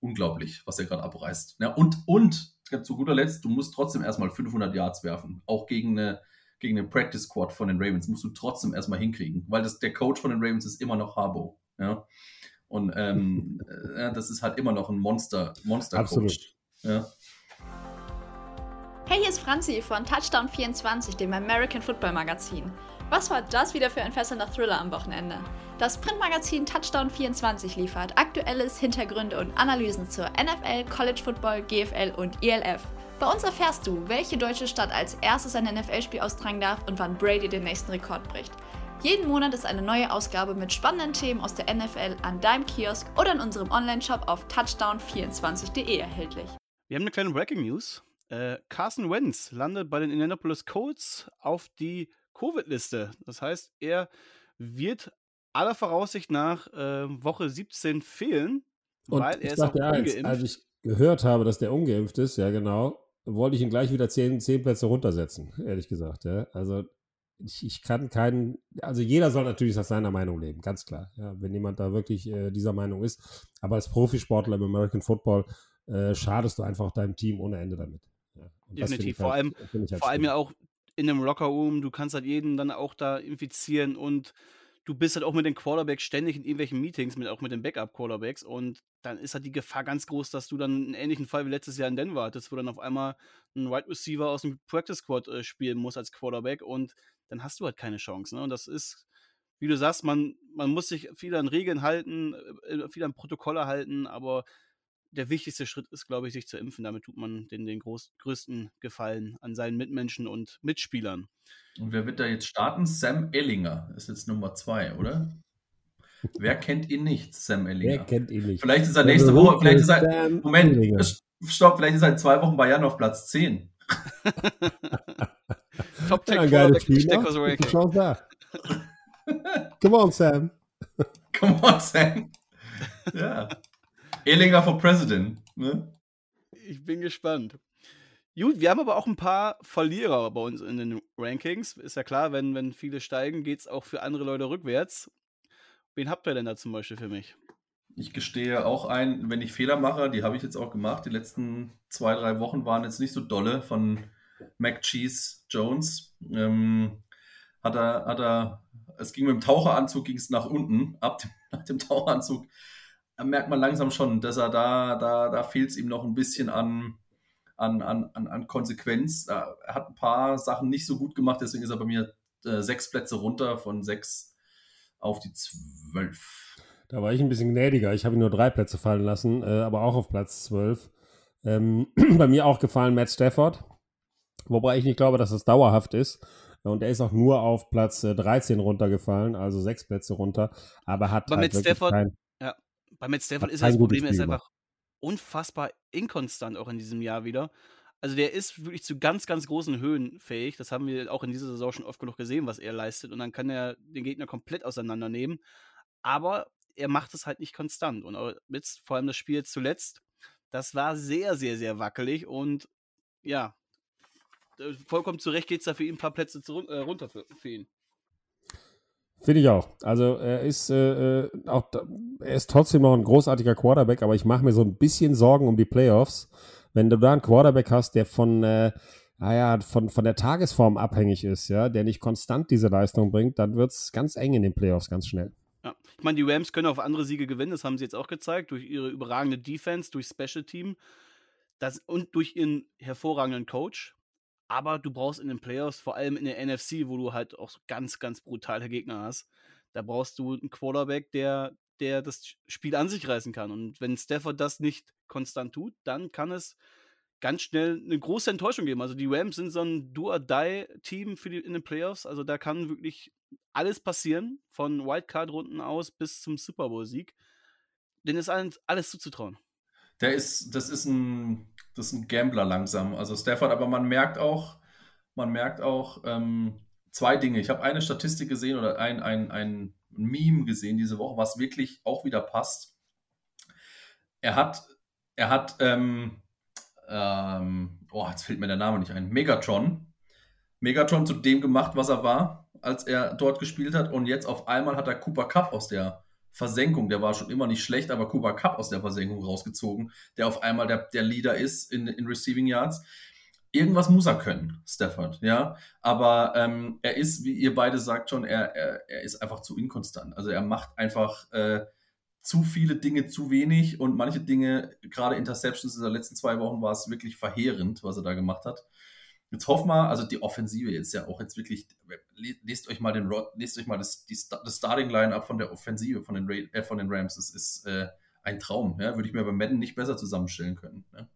unglaublich, was er gerade abreißt. Ja, und, und, zu guter Letzt, du musst trotzdem erstmal 500 Yards werfen. Auch gegen eine, gegen eine Practice Squad von den Ravens musst du trotzdem erstmal hinkriegen, weil das, der Coach von den Ravens ist immer noch Harbo. Ja. Und ähm, äh, das ist halt immer noch ein Monster, Monster Coach. Ja. Hey, hier ist Franzi von Touchdown 24, dem American Football Magazin. Was war das wieder für ein fesselnder Thriller am Wochenende? Das Printmagazin Touchdown 24 liefert aktuelles Hintergründe und Analysen zur NFL, College Football, GFL und ELF. Bei uns erfährst du, welche deutsche Stadt als erstes ein NFL-Spiel austragen darf und wann Brady den nächsten Rekord bricht. Jeden Monat ist eine neue Ausgabe mit spannenden Themen aus der NFL an deinem Kiosk oder in unserem Online-Shop auf touchdown24.de erhältlich. Wir haben eine kleine Breaking News. Äh, Carson Wentz landet bei den Indianapolis Colts auf die Covid-Liste. Das heißt, er wird aller Voraussicht nach äh, Woche 17 fehlen, Und weil er ist auch ungeimpft. Eins, als ich gehört habe, dass der ungeimpft ist, ja genau, wollte ich ihn gleich wieder 10, 10 Plätze runtersetzen, ehrlich gesagt. Ja. Also ich, ich kann keinen, also jeder soll natürlich nach seiner Meinung leben, ganz klar. Ja, wenn jemand da wirklich äh, dieser Meinung ist. Aber als Profisportler im American Football äh, schadest du einfach deinem Team ohne Ende damit. Ja, Definitiv. Vor halt, allem, halt vor allem ja auch in einem Lockerroom, du kannst halt jeden dann auch da infizieren und du bist halt auch mit den Quarterbacks ständig in irgendwelchen Meetings, mit, auch mit den Backup-Quarterbacks und dann ist halt die Gefahr ganz groß, dass du dann einen ähnlichen Fall wie letztes Jahr in Denver hattest, wo dann auf einmal ein Wide Receiver aus dem Practice Squad äh, spielen muss als Quarterback und dann hast du halt keine Chance. Ne? Und das ist, wie du sagst, man, man muss sich viel an Regeln halten, äh, viel an Protokolle halten, aber der wichtigste Schritt ist, glaube ich, sich zu impfen. Damit tut man den, den groß, größten Gefallen an seinen Mitmenschen und Mitspielern. Und wer wird da jetzt starten? Sam Ellinger ist jetzt Nummer zwei, oder? Wer kennt ihn nicht, Sam Ellinger? Wer kennt ihn nicht? Vielleicht ist er nächste Woche, vielleicht ist er, Moment, Ellinger. stopp, vielleicht ist er in zwei Wochen bei Jan auf Platz 10. Top 10 ja, geiles Spiel, Chance da. Come on, Sam. Come on, Sam. Ja. Ehlinger for President. Ne? Ich bin gespannt. Gut, wir haben aber auch ein paar Verlierer bei uns in den Rankings. Ist ja klar, wenn, wenn viele steigen, geht es auch für andere Leute rückwärts. Wen habt ihr denn da zum Beispiel für mich? Ich gestehe auch ein, wenn ich Fehler mache, die habe ich jetzt auch gemacht. Die letzten zwei, drei Wochen waren jetzt nicht so dolle von Mac Cheese Jones. Ähm, hat er, hat er, es ging mit dem Taucheranzug, ging es nach unten. Ab dem, nach dem Taucheranzug merkt man langsam schon, dass er da, da, da fehlt es ihm noch ein bisschen an, an, an, an Konsequenz. Er hat ein paar Sachen nicht so gut gemacht, deswegen ist er bei mir äh, sechs Plätze runter von sechs auf die zwölf. Da war ich ein bisschen gnädiger. Ich habe ihn nur drei Plätze fallen lassen, äh, aber auch auf Platz zwölf. Ähm, bei mir auch gefallen Matt Stafford, wobei ich nicht glaube, dass das dauerhaft ist. Und er ist auch nur auf Platz 13 äh, runtergefallen, also sechs Plätze runter. Aber hat aber halt Matt Stafford, kein, bei Matt Stafford ist das Problem, er ist einfach unfassbar inkonstant auch in diesem Jahr wieder. Also der ist wirklich zu ganz, ganz großen Höhen fähig. Das haben wir auch in dieser Saison schon oft genug gesehen, was er leistet. Und dann kann er den Gegner komplett auseinandernehmen. Aber er macht es halt nicht konstant. Und jetzt, vor allem das Spiel zuletzt, das war sehr, sehr, sehr wackelig. Und ja, äh, vollkommen zu Recht geht es da für ihn ein paar Plätze äh, runter für, für ihn. Finde ich auch. Also er ist äh, äh, auch er ist trotzdem noch ein großartiger Quarterback, aber ich mache mir so ein bisschen Sorgen um die Playoffs. Wenn du da einen Quarterback hast, der von äh, naja, von, von der Tagesform abhängig ist, ja, der nicht konstant diese Leistung bringt, dann wird es ganz eng in den Playoffs, ganz schnell. Ja. Ich meine, die Rams können auf andere Siege gewinnen, das haben sie jetzt auch gezeigt, durch ihre überragende Defense, durch Special Team das, und durch ihren hervorragenden Coach. Aber du brauchst in den Playoffs, vor allem in der NFC, wo du halt auch ganz, ganz brutale Gegner hast, da brauchst du einen Quarterback, der, der das Spiel an sich reißen kann. Und wenn Stafford das nicht konstant tut, dann kann es ganz schnell eine große Enttäuschung geben. Also die Rams sind so ein Do-or-Die-Team in den Playoffs. Also da kann wirklich alles passieren, von Wildcard-Runden aus bis zum Super Bowl-Sieg. Denen ist alles, alles zuzutrauen. Der ist, das ist ein das ist ein Gambler langsam. Also Stafford, aber man merkt auch, man merkt auch ähm, zwei Dinge. Ich habe eine Statistik gesehen oder ein, ein, ein Meme gesehen diese Woche, was wirklich auch wieder passt. Er hat, er hat, ähm, ähm, oh, jetzt fällt mir der Name nicht ein, Megatron. Megatron zu dem gemacht, was er war, als er dort gespielt hat. Und jetzt auf einmal hat er Cooper Cup aus der Versenkung, der war schon immer nicht schlecht, aber Cooper Cup aus der Versenkung rausgezogen, der auf einmal der, der Leader ist in, in Receiving Yards. Irgendwas muss er können, Stafford, ja. Aber ähm, er ist, wie ihr beide sagt schon, er, er, er ist einfach zu inkonstant. Also er macht einfach äh, zu viele Dinge zu wenig und manche Dinge, gerade Interceptions in den letzten zwei Wochen, war es wirklich verheerend, was er da gemacht hat. Jetzt hoffen wir, also die Offensive ist ja auch jetzt wirklich, lest euch mal den lest euch mal das, die, das Starting Line-Up von der Offensive von den, äh, von den Rams. Das ist äh, ein Traum. Ja? Würde ich mir bei Madden nicht besser zusammenstellen können. Ja?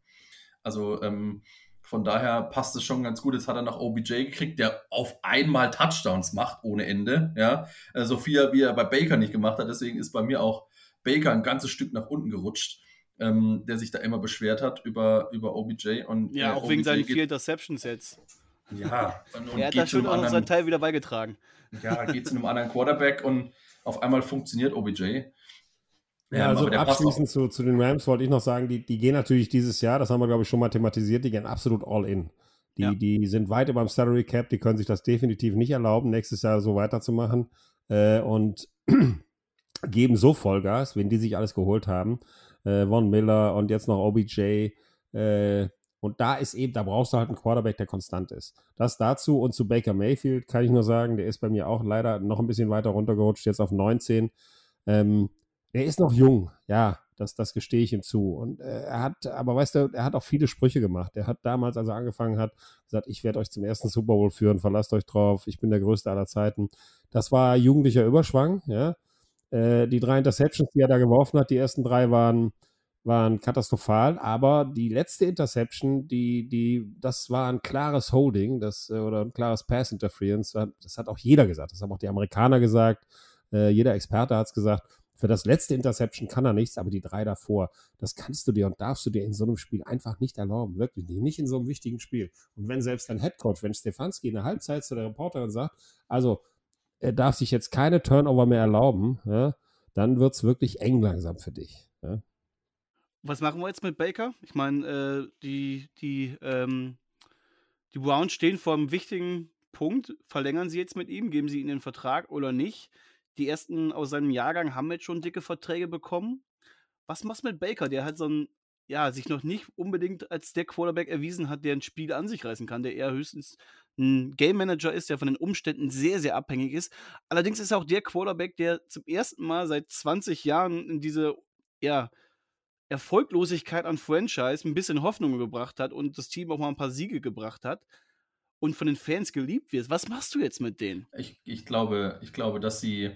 Also ähm, von daher passt es schon ganz gut. Jetzt hat er noch OBJ gekriegt, der auf einmal Touchdowns macht ohne Ende. Ja? Äh, so viel wie er bei Baker nicht gemacht hat. Deswegen ist bei mir auch Baker ein ganzes Stück nach unten gerutscht ähm, der sich da immer beschwert hat über, über OBJ. Und, ja, äh, auch wegen seinen vier Interceptions jetzt. Ja, und, er hat da schon auch anderen, seinen Teil wieder beigetragen. Ja, geht zu einem anderen Quarterback und auf einmal funktioniert OBJ. Ja, also abschließend zu, zu den Rams wollte ich noch sagen, die, die gehen natürlich dieses Jahr, das haben wir glaube ich schon mal thematisiert, die gehen absolut all in. Die, ja. die sind weit über dem Salary Cap, die können sich das definitiv nicht erlauben, nächstes Jahr so weiterzumachen äh, und geben so Vollgas, wenn die sich alles geholt haben äh, Von Miller und jetzt noch OBJ. Äh, Und da ist eben, da brauchst du halt einen Quarterback, der konstant ist. Das dazu und zu Baker Mayfield kann ich nur sagen, der ist bei mir auch leider noch ein bisschen weiter runtergerutscht, jetzt auf 19. Ähm, er ist noch jung, ja, das, das gestehe ich ihm zu. Und äh, er hat, aber weißt du, er hat auch viele Sprüche gemacht. Er hat damals, als er angefangen hat, gesagt, ich werde euch zum ersten Super Bowl führen, verlasst euch drauf, ich bin der Größte aller Zeiten. Das war jugendlicher Überschwang, ja. Äh, die drei Interceptions, die er da geworfen hat, die ersten drei waren, waren katastrophal, aber die letzte Interception, die, die, das war ein klares Holding, das, äh, oder ein klares Pass Interference. Das hat auch jeder gesagt. Das haben auch die Amerikaner gesagt. Äh, jeder Experte hat es gesagt. Für das letzte Interception kann er nichts, aber die drei davor, das kannst du dir und darfst du dir in so einem Spiel einfach nicht erlauben. Wirklich nicht. Nicht in so einem wichtigen Spiel. Und wenn selbst dein Headcoach, wenn Stefanski in der Halbzeit zu der Reporterin sagt, also er darf sich jetzt keine Turnover mehr erlauben, ja, dann wird es wirklich eng langsam für dich. Ja. Was machen wir jetzt mit Baker? Ich meine, äh, die, die, ähm, die Browns stehen vor einem wichtigen Punkt. Verlängern sie jetzt mit ihm? Geben sie ihm den Vertrag oder nicht? Die ersten aus seinem Jahrgang haben jetzt schon dicke Verträge bekommen. Was machst du mit Baker? Der hat so ein, ja, sich noch nicht unbedingt als der Quarterback erwiesen hat, der ein Spiel an sich reißen kann, der eher höchstens ein Game Manager ist, der von den Umständen sehr, sehr abhängig ist. Allerdings ist er auch der Quarterback, der zum ersten Mal seit 20 Jahren in diese, ja, Erfolglosigkeit an Franchise ein bisschen Hoffnung gebracht hat und das Team auch mal ein paar Siege gebracht hat und von den Fans geliebt wird. Was machst du jetzt mit denen? Ich, ich, glaube, ich glaube, dass sie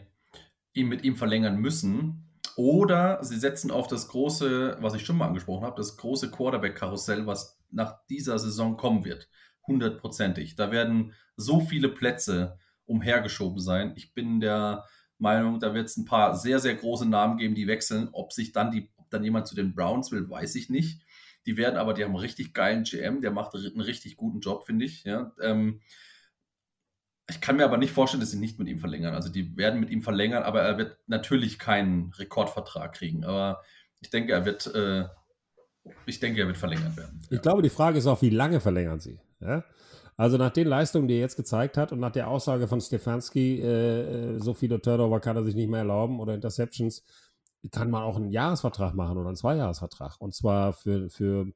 ihn mit ihm verlängern müssen. Oder sie setzen auf das große, was ich schon mal angesprochen habe, das große Quarterback-Karussell, was nach dieser Saison kommen wird. Hundertprozentig. Da werden so viele Plätze umhergeschoben sein. Ich bin der Meinung, da wird es ein paar sehr, sehr große Namen geben, die wechseln. Ob sich dann die, ob dann jemand zu den Browns will, weiß ich nicht. Die werden aber, die haben einen richtig geilen GM, der macht einen richtig guten Job, finde ich. Ja. Ähm, ich kann mir aber nicht vorstellen, dass sie nicht mit ihm verlängern. Also die werden mit ihm verlängern, aber er wird natürlich keinen Rekordvertrag kriegen. Aber ich denke, er wird, äh, ich denke, er wird verlängert werden. Ich ja. glaube, die Frage ist auch, wie lange verlängern sie? Ja? Also nach den Leistungen, die er jetzt gezeigt hat und nach der Aussage von Stefanski, äh, äh, so viele Turnover kann er sich nicht mehr erlauben oder Interceptions, kann man auch einen Jahresvertrag machen oder einen Zweijahresvertrag. Und zwar für, für,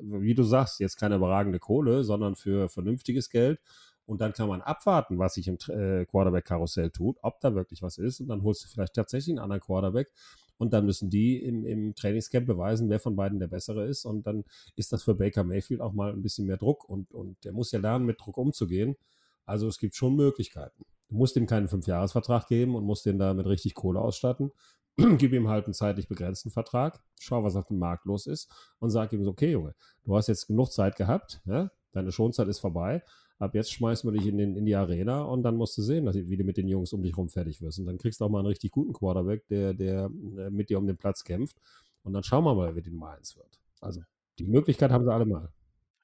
wie du sagst, jetzt keine überragende Kohle, sondern für vernünftiges Geld und dann kann man abwarten, was sich im äh, Quarterback-Karussell tut, ob da wirklich was ist. Und dann holst du vielleicht tatsächlich einen anderen Quarterback. Und dann müssen die im, im Trainingscamp beweisen, wer von beiden der bessere ist. Und dann ist das für Baker Mayfield auch mal ein bisschen mehr Druck. Und, und der muss ja lernen, mit Druck umzugehen. Also es gibt schon Möglichkeiten. Du musst ihm keinen Fünfjahresvertrag geben und musst den da mit richtig Kohle ausstatten. Gib ihm halt einen zeitlich begrenzten Vertrag, schau, was auf dem Markt los ist und sag ihm so, okay, Junge, du hast jetzt genug Zeit gehabt, ja? deine Schonzeit ist vorbei ab jetzt schmeißen wir dich in, den, in die Arena und dann musst du sehen, dass, wie du mit den Jungs um dich rum fertig wirst. Und dann kriegst du auch mal einen richtig guten Quarterback, der, der äh, mit dir um den Platz kämpft. Und dann schauen wir mal, wer Nummer 1 wird. Also die Möglichkeit haben sie alle mal.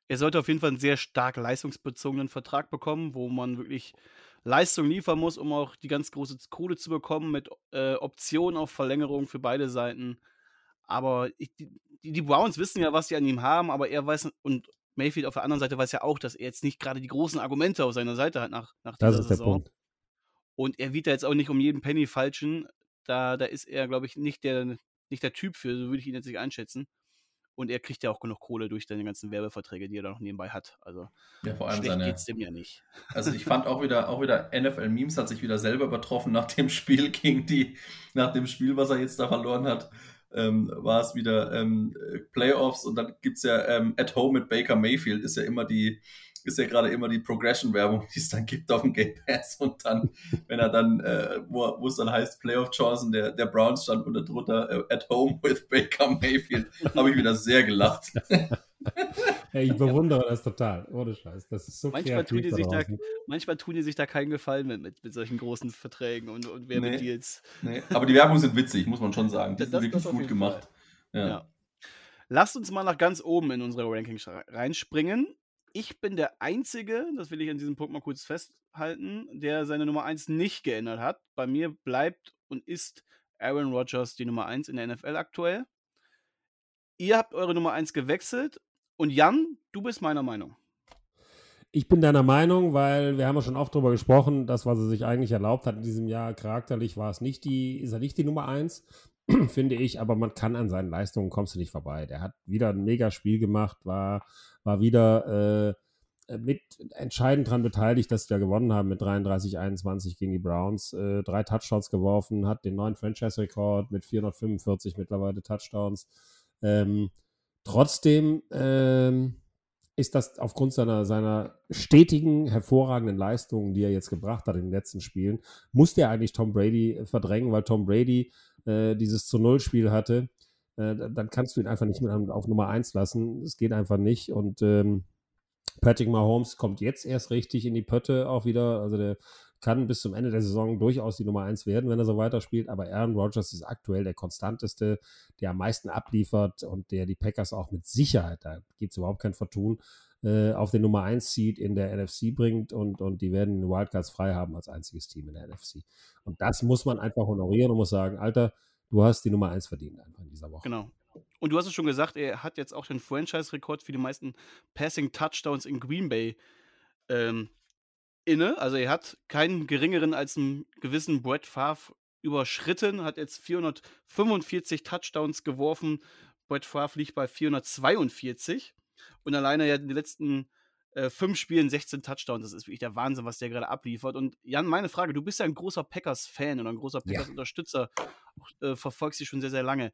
Er sollte auf jeden Fall einen sehr stark leistungsbezogenen Vertrag bekommen, wo man wirklich Leistung liefern muss, um auch die ganz große Kohle zu bekommen, mit äh, Optionen auf Verlängerung für beide Seiten. Aber ich, die, die Browns wissen ja, was sie an ihm haben, aber er weiß und Mayfield auf der anderen Seite weiß ja auch, dass er jetzt nicht gerade die großen Argumente auf seiner Seite hat nach, nach dieser das ist Saison. Der Punkt. Und er wird da jetzt auch nicht um jeden Penny falschen. Da, da ist er, glaube ich, nicht der, nicht der Typ für, so würde ich ihn jetzt nicht einschätzen. Und er kriegt ja auch genug Kohle durch seine ganzen Werbeverträge, die er da noch nebenbei hat. Also ja, vor allem schlecht seine, geht's dem ja nicht. Also ich fand auch wieder, auch wieder NFL Memes hat sich wieder selber übertroffen nach dem Spiel gegen die, nach dem Spiel, was er jetzt da verloren hat ähm, war es wieder ähm, Playoffs und dann gibt es ja ähm, At Home mit Baker Mayfield, ist ja immer die, ist ja gerade immer die Progression-Werbung, die es dann gibt auf dem Game Pass und dann, wenn er dann, äh, wo, wo es dann heißt Playoff-Chancen der, der Browns stand unter drunter äh, At Home with Baker Mayfield, habe ich wieder sehr gelacht. hey, ich bewundere das total, ohne Scheiß. Das ist so manchmal tun, die sich da, manchmal tun die sich da keinen Gefallen mit, mit, mit solchen großen Verträgen und, und Werbedeals. Nee, nee. Aber die Werbung sind witzig, muss man schon sagen. Die das, sind wirklich gut gemacht. Ja. ja. Lasst uns mal nach ganz oben in unsere Rankings reinspringen. Ich bin der Einzige, das will ich an diesem Punkt mal kurz festhalten, der seine Nummer 1 nicht geändert hat. Bei mir bleibt und ist Aaron Rodgers die Nummer 1 in der NFL aktuell. Ihr habt eure Nummer 1 gewechselt und Jan, du bist meiner Meinung. Ich bin deiner Meinung, weil wir haben ja schon oft darüber gesprochen, das, was er sich eigentlich erlaubt hat in diesem Jahr, charakterlich war es nicht die, ist er nicht die Nummer 1. finde ich, aber man kann an seinen Leistungen, kommst du nicht vorbei. Der hat wieder ein mega Spiel gemacht, war, war wieder äh, mit entscheidend daran beteiligt, dass da gewonnen haben mit 33, 21 gegen die Browns. Äh, drei Touchdowns geworfen, hat den neuen Franchise-Rekord mit 445 mittlerweile Touchdowns. Ähm, trotzdem ähm, ist das aufgrund seiner, seiner stetigen, hervorragenden Leistungen, die er jetzt gebracht hat in den letzten Spielen, musste er eigentlich Tom Brady verdrängen, weil Tom Brady äh, dieses zu Null Spiel hatte. Äh, dann kannst du ihn einfach nicht mehr auf Nummer 1 lassen. Es geht einfach nicht. Und ähm, Patrick Mahomes kommt jetzt erst richtig in die Pötte auch wieder. Also der kann bis zum Ende der Saison durchaus die Nummer 1 werden, wenn er so weiterspielt. Aber Aaron Rodgers ist aktuell der konstanteste, der am meisten abliefert und der die Packers auch mit Sicherheit, da gibt es überhaupt kein Vertun, äh, auf den Nummer 1 Seed in der NFC bringt und, und die werden den Wildcards frei haben als einziges Team in der NFC. Und das muss man einfach honorieren und muss sagen, Alter, du hast die Nummer 1 verdient einfach in dieser Woche. Genau. Und du hast es schon gesagt, er hat jetzt auch den Franchise-Rekord für die meisten Passing-Touchdowns in Green Bay ähm, inne. Also er hat keinen geringeren als einen gewissen Brett Favre überschritten, hat jetzt 445 Touchdowns geworfen. Brett Favre liegt bei 442 und alleine ja in den letzten äh, fünf Spielen 16 Touchdowns. Das ist wirklich der Wahnsinn, was der gerade abliefert. Und Jan, meine Frage, du bist ja ein großer Packers-Fan oder ein großer Packers-Unterstützer, äh, verfolgst sie schon sehr, sehr lange.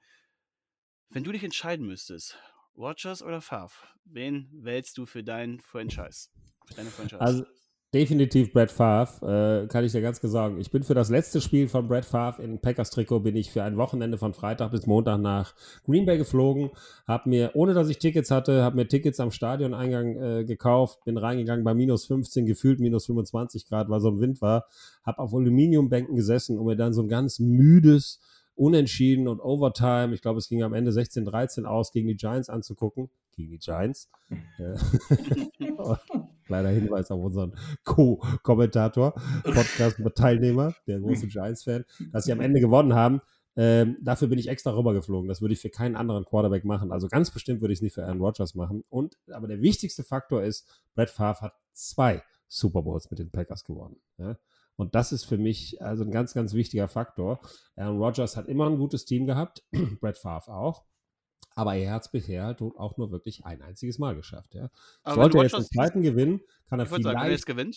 Wenn du dich entscheiden müsstest, Rogers oder Favre, wen wählst du für dein Franchise? Für deine Franchise? Also Definitiv Brad Favre, äh, kann ich dir ganz genau sagen. Ich bin für das letzte Spiel von Brad Favre in Packers Trikot, bin ich für ein Wochenende von Freitag bis Montag nach Green Bay geflogen, habe mir, ohne dass ich Tickets hatte, habe mir Tickets am Stadioneingang äh, gekauft, bin reingegangen bei minus 15, gefühlt minus 25 Grad, weil so ein Wind war, habe auf Aluminiumbänken gesessen, um mir dann so ein ganz müdes, Unentschieden und Overtime, ich glaube, es ging am Ende 16-13 aus, gegen die Giants anzugucken. Gegen die Giants. Kleiner Hinweis auf unseren Co-Kommentator, Podcast-Teilnehmer, der große Giants-Fan, dass sie am Ende gewonnen haben. Ähm, dafür bin ich extra rübergeflogen. Das würde ich für keinen anderen Quarterback machen. Also ganz bestimmt würde ich es nicht für Aaron Rodgers machen. Und aber der wichtigste Faktor ist, Brett Favre hat zwei Super Bowls mit den Packers gewonnen. Ja? Und das ist für mich also ein ganz, ganz wichtiger Faktor. Aaron Rodgers hat immer ein gutes Team gehabt, Brett Favre auch. Aber er hat es bisher halt auch nur wirklich ein einziges Mal geschafft. Ja. Sollte er jetzt den zweiten gewinnen, kann er vielleicht sagen,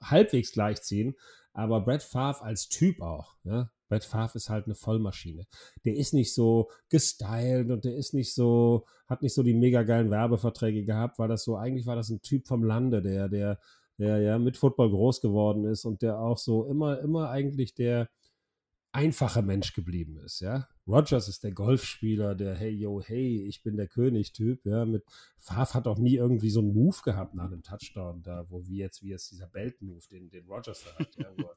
halbwegs gleichziehen. Aber Brett Favre als Typ auch. Ja. Brett Favre ist halt eine Vollmaschine. Der ist nicht so gestylt und der ist nicht so, hat nicht so die mega geilen Werbeverträge gehabt, weil das so, eigentlich war das ein Typ vom Lande, der, der, der ja mit Football groß geworden ist und der auch so immer, immer eigentlich der einfache Mensch geblieben ist, ja. Rogers ist der Golfspieler, der hey yo hey, ich bin der König-Typ, ja. Mit Favre hat auch nie irgendwie so einen Move gehabt nach einem Touchdown, da wo wie jetzt wie jetzt dieser Belt-Move, den, den Rogers da hat, ja, wo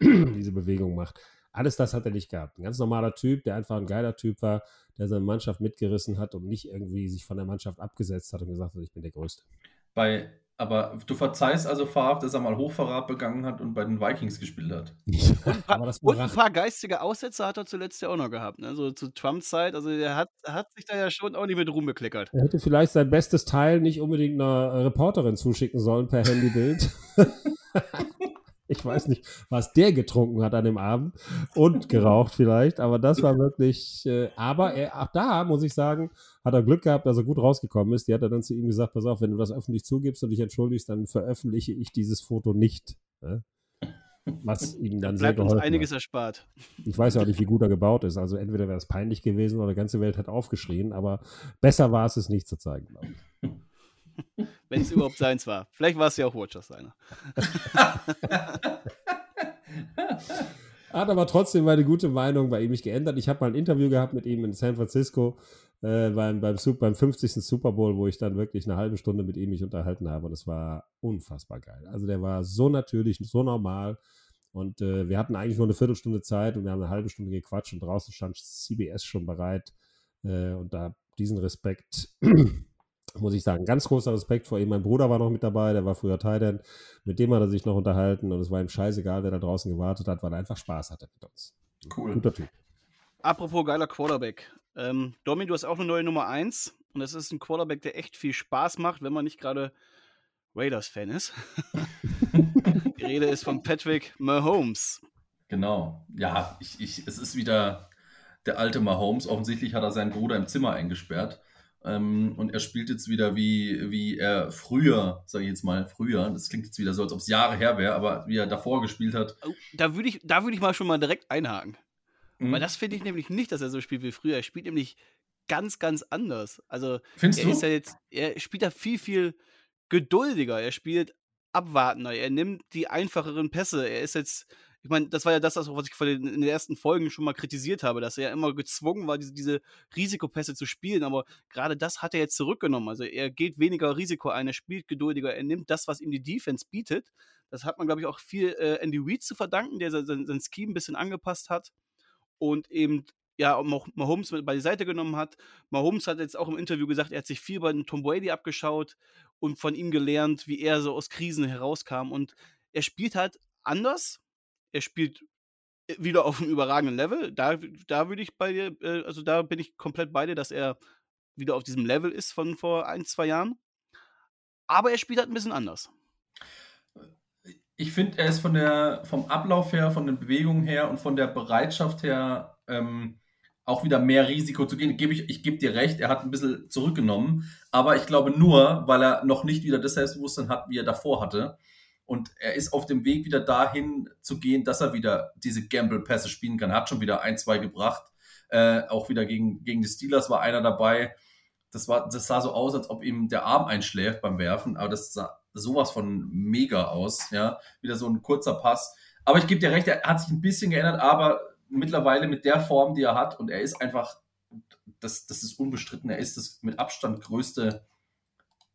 er diese Bewegung macht. Alles das hat er nicht gehabt. Ein ganz normaler Typ, der einfach ein geiler Typ war, der seine Mannschaft mitgerissen hat und nicht irgendwie sich von der Mannschaft abgesetzt hat und gesagt hat, ich bin der Größte. Bei aber du verzeihst also Favre, dass er mal Hochverrat begangen hat und bei den Vikings gespielt hat. aber das und ein paar geistige Aussätze hat er zuletzt ja auch noch gehabt. Ne? So zu Trumps Zeit. Also er hat, hat sich da ja schon auch nicht mit Ruhm bekleckert. Er hätte vielleicht sein bestes Teil nicht unbedingt einer Reporterin zuschicken sollen per Handybild. Ich weiß nicht, was der getrunken hat an dem Abend und geraucht vielleicht, aber das war wirklich, äh, aber er, auch da muss ich sagen, hat er Glück gehabt, dass er gut rausgekommen ist. Die hat er dann zu ihm gesagt, pass auf, wenn du das öffentlich zugibst und dich entschuldigst, dann veröffentliche ich dieses Foto nicht. Ne? Was ihm dann sehr geholfen uns einiges hat. erspart. Ich weiß ja auch nicht, wie gut er gebaut ist. Also entweder wäre es peinlich gewesen oder die ganze Welt hat aufgeschrien, aber besser war es, es nicht zu zeigen, glaube ich. Wenn es überhaupt seins war. Vielleicht war es ja auch Watchers seiner. Hat aber trotzdem meine gute Meinung bei ihm nicht geändert. Ich habe mal ein Interview gehabt mit ihm in San Francisco äh, beim, beim, beim 50. Super Bowl, wo ich dann wirklich eine halbe Stunde mit ihm mich unterhalten habe. Und es war unfassbar geil. Also der war so natürlich, so normal. Und äh, wir hatten eigentlich nur eine Viertelstunde Zeit und wir haben eine halbe Stunde gequatscht und draußen stand CBS schon bereit. Äh, und da diesen Respekt muss ich sagen, ganz großer Respekt vor ihm. Mein Bruder war noch mit dabei, der war früher Titan. Mit dem hat er sich noch unterhalten und es war ihm scheißegal, wer da draußen gewartet hat, weil er einfach Spaß hatte mit uns. Cool. Guter Typ. Apropos geiler Quarterback. Ähm, Domi, du hast auch eine neue Nummer 1 und das ist ein Quarterback, der echt viel Spaß macht, wenn man nicht gerade Raiders-Fan ist. Die Rede ist von Patrick Mahomes. Genau. Ja, ich, ich, es ist wieder der alte Mahomes. Offensichtlich hat er seinen Bruder im Zimmer eingesperrt. Ähm, und er spielt jetzt wieder wie, wie er früher, sage ich jetzt mal, früher, das klingt jetzt wieder so, als ob es Jahre her wäre, aber wie er davor gespielt hat. Oh, da würde ich, würd ich mal schon mal direkt einhaken. Mhm. Weil das finde ich nämlich nicht, dass er so spielt wie früher. Er spielt nämlich ganz, ganz anders. Also Findest er du? ist ja jetzt, er spielt da viel, viel geduldiger. Er spielt abwartender. Er nimmt die einfacheren Pässe. Er ist jetzt, ich meine, das war ja das, was ich den, in den ersten Folgen schon mal kritisiert habe, dass er ja immer gezwungen war, diese, diese Risikopässe zu spielen. Aber gerade das hat er jetzt zurückgenommen. Also er geht weniger Risiko ein, er spielt geduldiger, er nimmt das, was ihm die Defense bietet. Das hat man, glaube ich, auch viel äh, Andy Reid zu verdanken, der sein, sein Scheme ein bisschen angepasst hat und eben ja, Mahomes mit bei die Seite genommen hat. Mahomes hat jetzt auch im Interview gesagt, er hat sich viel bei Tom Brady abgeschaut und von ihm gelernt, wie er so aus Krisen herauskam. Und er spielt halt anders. Er spielt äh, wieder auf einem überragenden Level. Da, da würde ich bei dir, äh, also da bin ich komplett bei dir, dass er wieder auf diesem Level ist von vor ein, zwei Jahren. Aber er spielt halt ein bisschen anders. Ich finde, er ist von der, vom Ablauf her, von den Bewegungen her und von der Bereitschaft her ähm, auch wieder mehr Risiko zu gehen. Gebe ich ich gebe dir recht, er hat ein bisschen zurückgenommen, aber ich glaube nur, weil er noch nicht wieder das Selbstbewusstsein hat, wie er davor hatte. Und er ist auf dem Weg wieder dahin zu gehen, dass er wieder diese Gamble-Pässe spielen kann. Hat schon wieder ein, zwei gebracht. Äh, auch wieder gegen, gegen die Steelers war einer dabei. Das, war, das sah so aus, als ob ihm der Arm einschläft beim Werfen, aber das sah sowas von mega aus. Ja, wieder so ein kurzer Pass. Aber ich gebe dir recht, er hat sich ein bisschen geändert, aber mittlerweile mit der Form, die er hat, und er ist einfach, das, das ist unbestritten, er ist das mit Abstand größte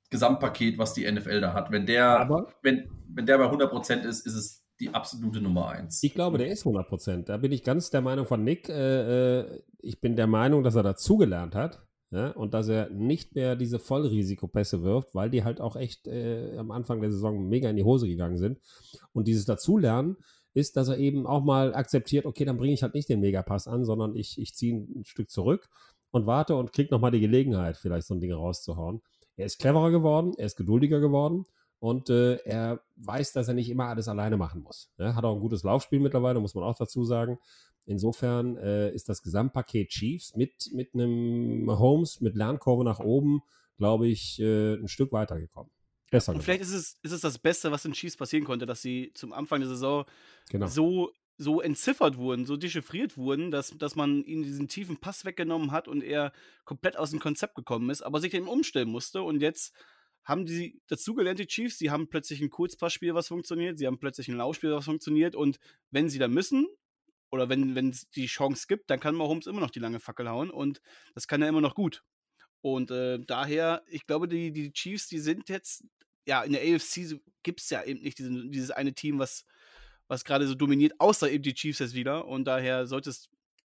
Gesamtpaket, was die NFL da hat. Wenn der, Aber wenn, wenn der bei 100% ist, ist es die absolute Nummer eins. Ich glaube, der ist 100%. Da bin ich ganz der Meinung von Nick. Äh, äh, ich bin der Meinung, dass er dazugelernt hat. Ja, und dass er nicht mehr diese Vollrisikopässe wirft, weil die halt auch echt äh, am Anfang der Saison mega in die Hose gegangen sind. Und dieses Dazulernen, ist, dass er eben auch mal akzeptiert, okay, dann bringe ich halt nicht den Megapass an, sondern ich, ich ziehe ein Stück zurück und warte und kriege nochmal die Gelegenheit, vielleicht so ein Ding rauszuhauen. Er ist cleverer geworden, er ist geduldiger geworden und äh, er weiß, dass er nicht immer alles alleine machen muss. Ja, hat auch ein gutes Laufspiel mittlerweile, muss man auch dazu sagen. Insofern äh, ist das Gesamtpaket Chiefs mit, mit einem Holmes, mit Lernkurve nach oben, glaube ich, äh, ein Stück weitergekommen. Besser und vielleicht ist es, ist es das Beste, was in Chiefs passieren konnte, dass sie zum Anfang der Saison genau. so, so entziffert wurden, so dechiffriert wurden, dass, dass man ihnen diesen tiefen Pass weggenommen hat und er komplett aus dem Konzept gekommen ist, aber sich dem umstellen musste. Und jetzt haben die dazugelernt, die Chiefs, sie haben plötzlich ein Kurzpassspiel, was funktioniert, sie haben plötzlich ein Laufspiel, was funktioniert. Und wenn sie da müssen, oder wenn es die Chance gibt, dann kann Mahomes immer noch die lange Fackel hauen und das kann er immer noch gut. Und äh, daher, ich glaube, die, die Chiefs, die sind jetzt, ja, in der AFC gibt es ja eben nicht diesen, dieses eine Team, was, was gerade so dominiert, außer eben die Chiefs jetzt wieder. Und daher sollte es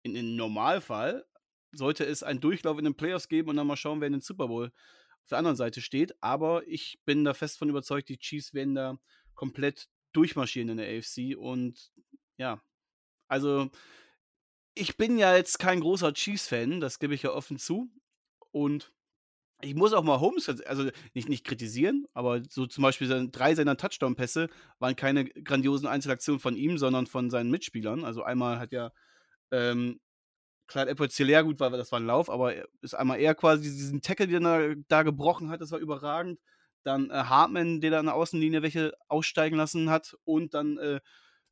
in den Normalfall, sollte es einen Durchlauf in den Playoffs geben und dann mal schauen, wer in den Super Bowl auf der anderen Seite steht. Aber ich bin da fest von überzeugt, die Chiefs werden da komplett durchmarschieren in der AFC. Und ja, also ich bin ja jetzt kein großer Chiefs-Fan, das gebe ich ja offen zu. Und ich muss auch mal Holmes, also nicht, nicht kritisieren, aber so zum Beispiel drei seiner Touchdown-Pässe waren keine grandiosen Einzelaktionen von ihm, sondern von seinen Mitspielern. Also einmal hat ja ähm, Clyde Edwards sehr gut, weil das war ein Lauf, aber ist einmal er quasi diesen Tackle, den er da gebrochen hat, das war überragend. Dann äh, Hartman, der da an der Außenlinie welche aussteigen lassen hat und dann äh,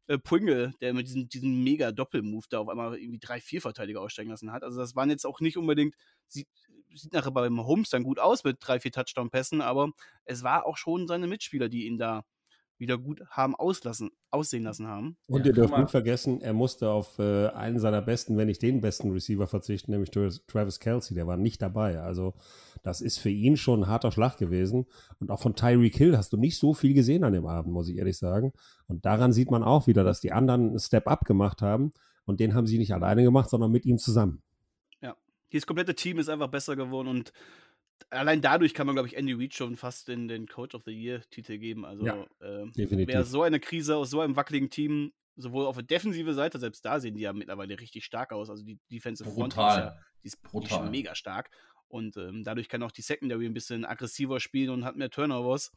äh, Pringle, der mit diesem, diesem mega Doppelmove da auf einmal irgendwie drei, vier Verteidiger aussteigen lassen hat. Also das waren jetzt auch nicht unbedingt, sieht, nachher beim Holmes dann gut aus mit drei, vier Touchdown-Pässen, aber es war auch schon seine Mitspieler, die ihn da wieder gut haben auslassen, aussehen lassen haben. Und ja, ihr dürft nicht vergessen, er musste auf äh, einen seiner besten, wenn nicht den besten Receiver verzichten, nämlich Travis Kelsey, der war nicht dabei. Also das ist für ihn schon ein harter Schlag gewesen. Und auch von Tyreek Hill hast du nicht so viel gesehen an dem Abend, muss ich ehrlich sagen. Und daran sieht man auch wieder, dass die anderen einen Step-up gemacht haben. Und den haben sie nicht alleine gemacht, sondern mit ihm zusammen. Dieses komplette Team ist einfach besser geworden und allein dadurch kann man, glaube ich, Andy Reid schon fast den, den Coach of the Year-Titel geben. Also, ja, äh, wer so eine Krise aus so einem wackeligen Team, sowohl auf der defensive Seite, selbst da sehen die ja mittlerweile richtig stark aus. Also, die Defensive Front ist ja die ist, die schon mega stark. Und ähm, dadurch kann auch die Secondary ein bisschen aggressiver spielen und hat mehr Turnovers.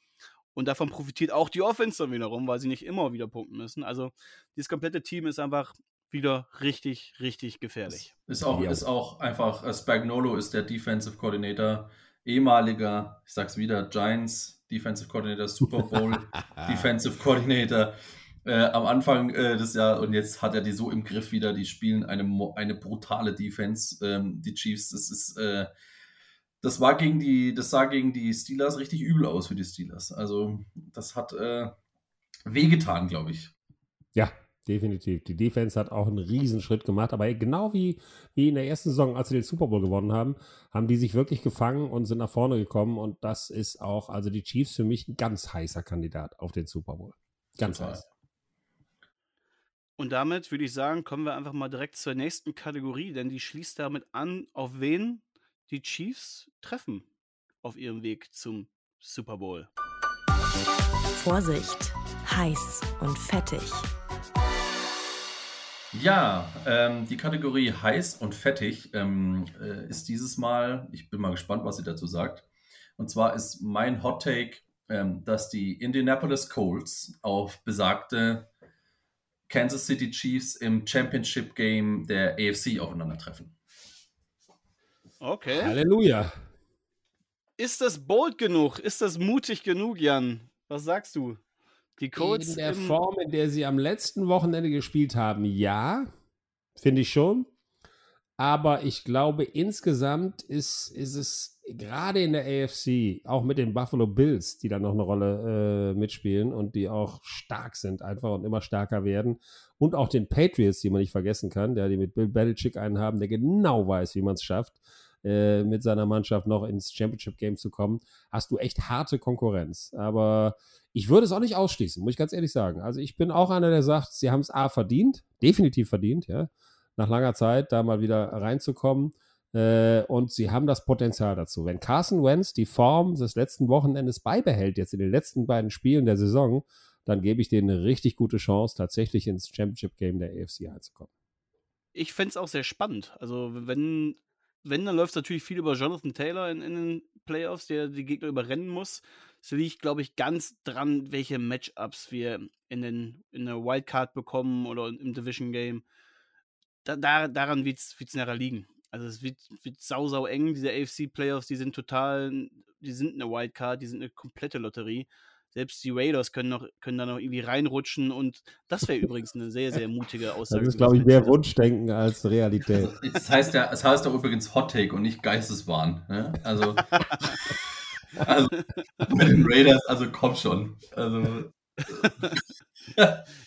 Und davon profitiert auch die Offense dann wiederum, weil sie nicht immer wieder punkten müssen. Also, dieses komplette Team ist einfach wieder richtig, richtig gefährlich. Ist auch, ist auch einfach, äh, Spagnolo ist der Defensive Coordinator, ehemaliger, ich sag's wieder, Giants Defensive Coordinator, Super Bowl Defensive Coordinator äh, am Anfang äh, des Jahres und jetzt hat er die so im Griff wieder. Die spielen eine, eine brutale Defense. Ähm, die Chiefs, das ist, äh, das war gegen die, das sah gegen die Steelers richtig übel aus für die Steelers. Also das hat äh, wehgetan, glaube ich. Ja, definitiv. Die Defense hat auch einen Riesenschritt gemacht, aber genau wie, wie in der ersten Saison, als sie den Super Bowl gewonnen haben, haben die sich wirklich gefangen und sind nach vorne gekommen und das ist auch, also die Chiefs für mich ein ganz heißer Kandidat auf den Super Bowl. Ganz Total. heiß. Und damit würde ich sagen, kommen wir einfach mal direkt zur nächsten Kategorie, denn die schließt damit an, auf wen die Chiefs treffen auf ihrem Weg zum Super Bowl. Vorsicht, heiß und fettig. Ja, ähm, die Kategorie heiß und fettig ähm, äh, ist dieses Mal, ich bin mal gespannt, was sie dazu sagt. Und zwar ist mein Hot Take, ähm, dass die Indianapolis Colts auf besagte Kansas City Chiefs im Championship Game der AFC aufeinandertreffen. Okay. Halleluja. Ist das bold genug? Ist das mutig genug, Jan? Was sagst du? Die Colts in der Form, in der sie am letzten Wochenende gespielt haben, ja, finde ich schon. Aber ich glaube, insgesamt ist, ist es gerade in der AFC, auch mit den Buffalo Bills, die da noch eine Rolle äh, mitspielen und die auch stark sind einfach und immer stärker werden. Und auch den Patriots, die man nicht vergessen kann, der die mit Bill Belichick einen haben, der genau weiß, wie man es schafft, äh, mit seiner Mannschaft noch ins Championship Game zu kommen, hast du echt harte Konkurrenz. Aber ich würde es auch nicht ausschließen, muss ich ganz ehrlich sagen. Also ich bin auch einer, der sagt, sie haben es A verdient, definitiv verdient, ja nach langer Zeit da mal wieder reinzukommen. Äh, und sie haben das Potenzial dazu. Wenn Carson Wentz die Form des letzten Wochenendes beibehält, jetzt in den letzten beiden Spielen der Saison, dann gebe ich denen eine richtig gute Chance, tatsächlich ins Championship Game der AFC einzukommen. Ich fände es auch sehr spannend. Also, wenn, wenn dann läuft es natürlich viel über Jonathan Taylor in, in den Playoffs, der die Gegner überrennen muss. Es liegt, glaube ich, ganz dran, welche Matchups wir in, den, in der Wildcard bekommen oder im Division Game da, da, daran wird es nachher liegen. Also es wird, wird sau, sau eng. Diese AFC-Playoffs, die sind total, die sind eine Wildcard, die sind eine komplette Lotterie. Selbst die Raiders können, noch, können da noch irgendwie reinrutschen und das wäre übrigens eine sehr, sehr mutige Aussage. Das ist, glaube ich, mehr Wunschdenken als Realität. Das heißt ja, es heißt auch übrigens Hot Take und nicht Geisteswahn. Ne? Also, also mit den Raiders, also komm schon. Also,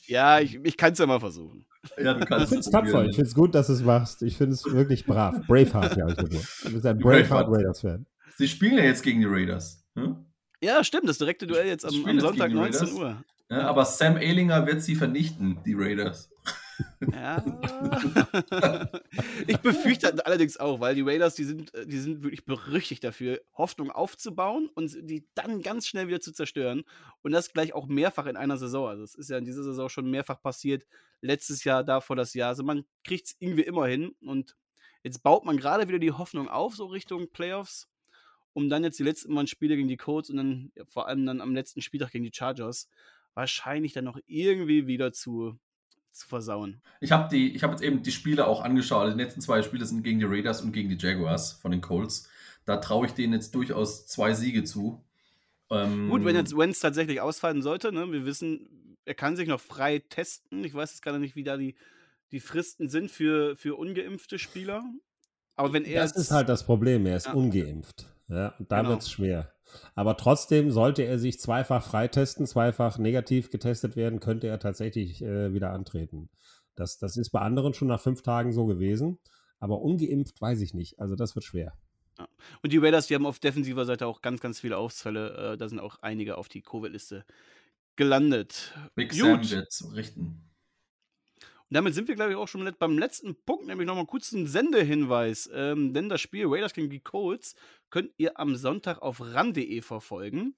ja, ich, ich kann es ja mal versuchen. Ja, du kannst ich finde es tapfer. Ich finde es gut, dass du es machst. Ich finde es wirklich brav. Braveheart, ja, ich Du bist ein Braveheart Raiders-Fan. Sie spielen ja jetzt gegen die Raiders. Hm? Ja, stimmt. Das direkte Duell jetzt am, am Sonntag 19 Uhr. Ja, aber Sam Ehlinger wird sie vernichten, die Raiders. Ja. ich befürchte allerdings auch, weil die Raiders, die sind, äh, die sind wirklich berüchtigt dafür, Hoffnung aufzubauen und die dann ganz schnell wieder zu zerstören. Und das gleich auch mehrfach in einer Saison. Also es ist ja in dieser Saison schon mehrfach passiert. Letztes Jahr, davor das Jahr. Also man kriegt es irgendwie immer hin. Und jetzt baut man gerade wieder die Hoffnung auf, so Richtung Playoffs, um dann jetzt die letzten Mal Spiele gegen die Colts und dann ja, vor allem dann am letzten Spieltag gegen die Chargers wahrscheinlich dann noch irgendwie wieder zu zu versauen. Ich habe hab jetzt eben die Spiele auch angeschaut. Also die letzten zwei Spiele sind gegen die Raiders und gegen die Jaguars von den Colts. Da traue ich denen jetzt durchaus zwei Siege zu. Ähm, Gut, wenn jetzt Wentz tatsächlich ausfallen sollte, ne? wir wissen, er kann sich noch frei testen. Ich weiß jetzt gerade nicht, wie da die, die Fristen sind für, für ungeimpfte Spieler. Aber wenn er. Das ist halt das Problem, er ist ja. ungeimpft. Ja, und da genau. wird es schwer. Aber trotzdem sollte er sich zweifach freitesten, zweifach negativ getestet werden, könnte er tatsächlich äh, wieder antreten. Das, das ist bei anderen schon nach fünf Tagen so gewesen. Aber ungeimpft weiß ich nicht. Also das wird schwer. Ja. Und die Raiders, die haben auf defensiver Seite auch ganz, ganz viele Ausfälle. Äh, da sind auch einige auf die Covid-Liste gelandet. Big Gut. Sam wird richten. Damit sind wir, glaube ich, auch schon beim letzten Punkt, nämlich nochmal kurz einen Sendehinweis. Ähm, denn das Spiel Raiders gegen die Colts könnt ihr am Sonntag auf ran.de verfolgen.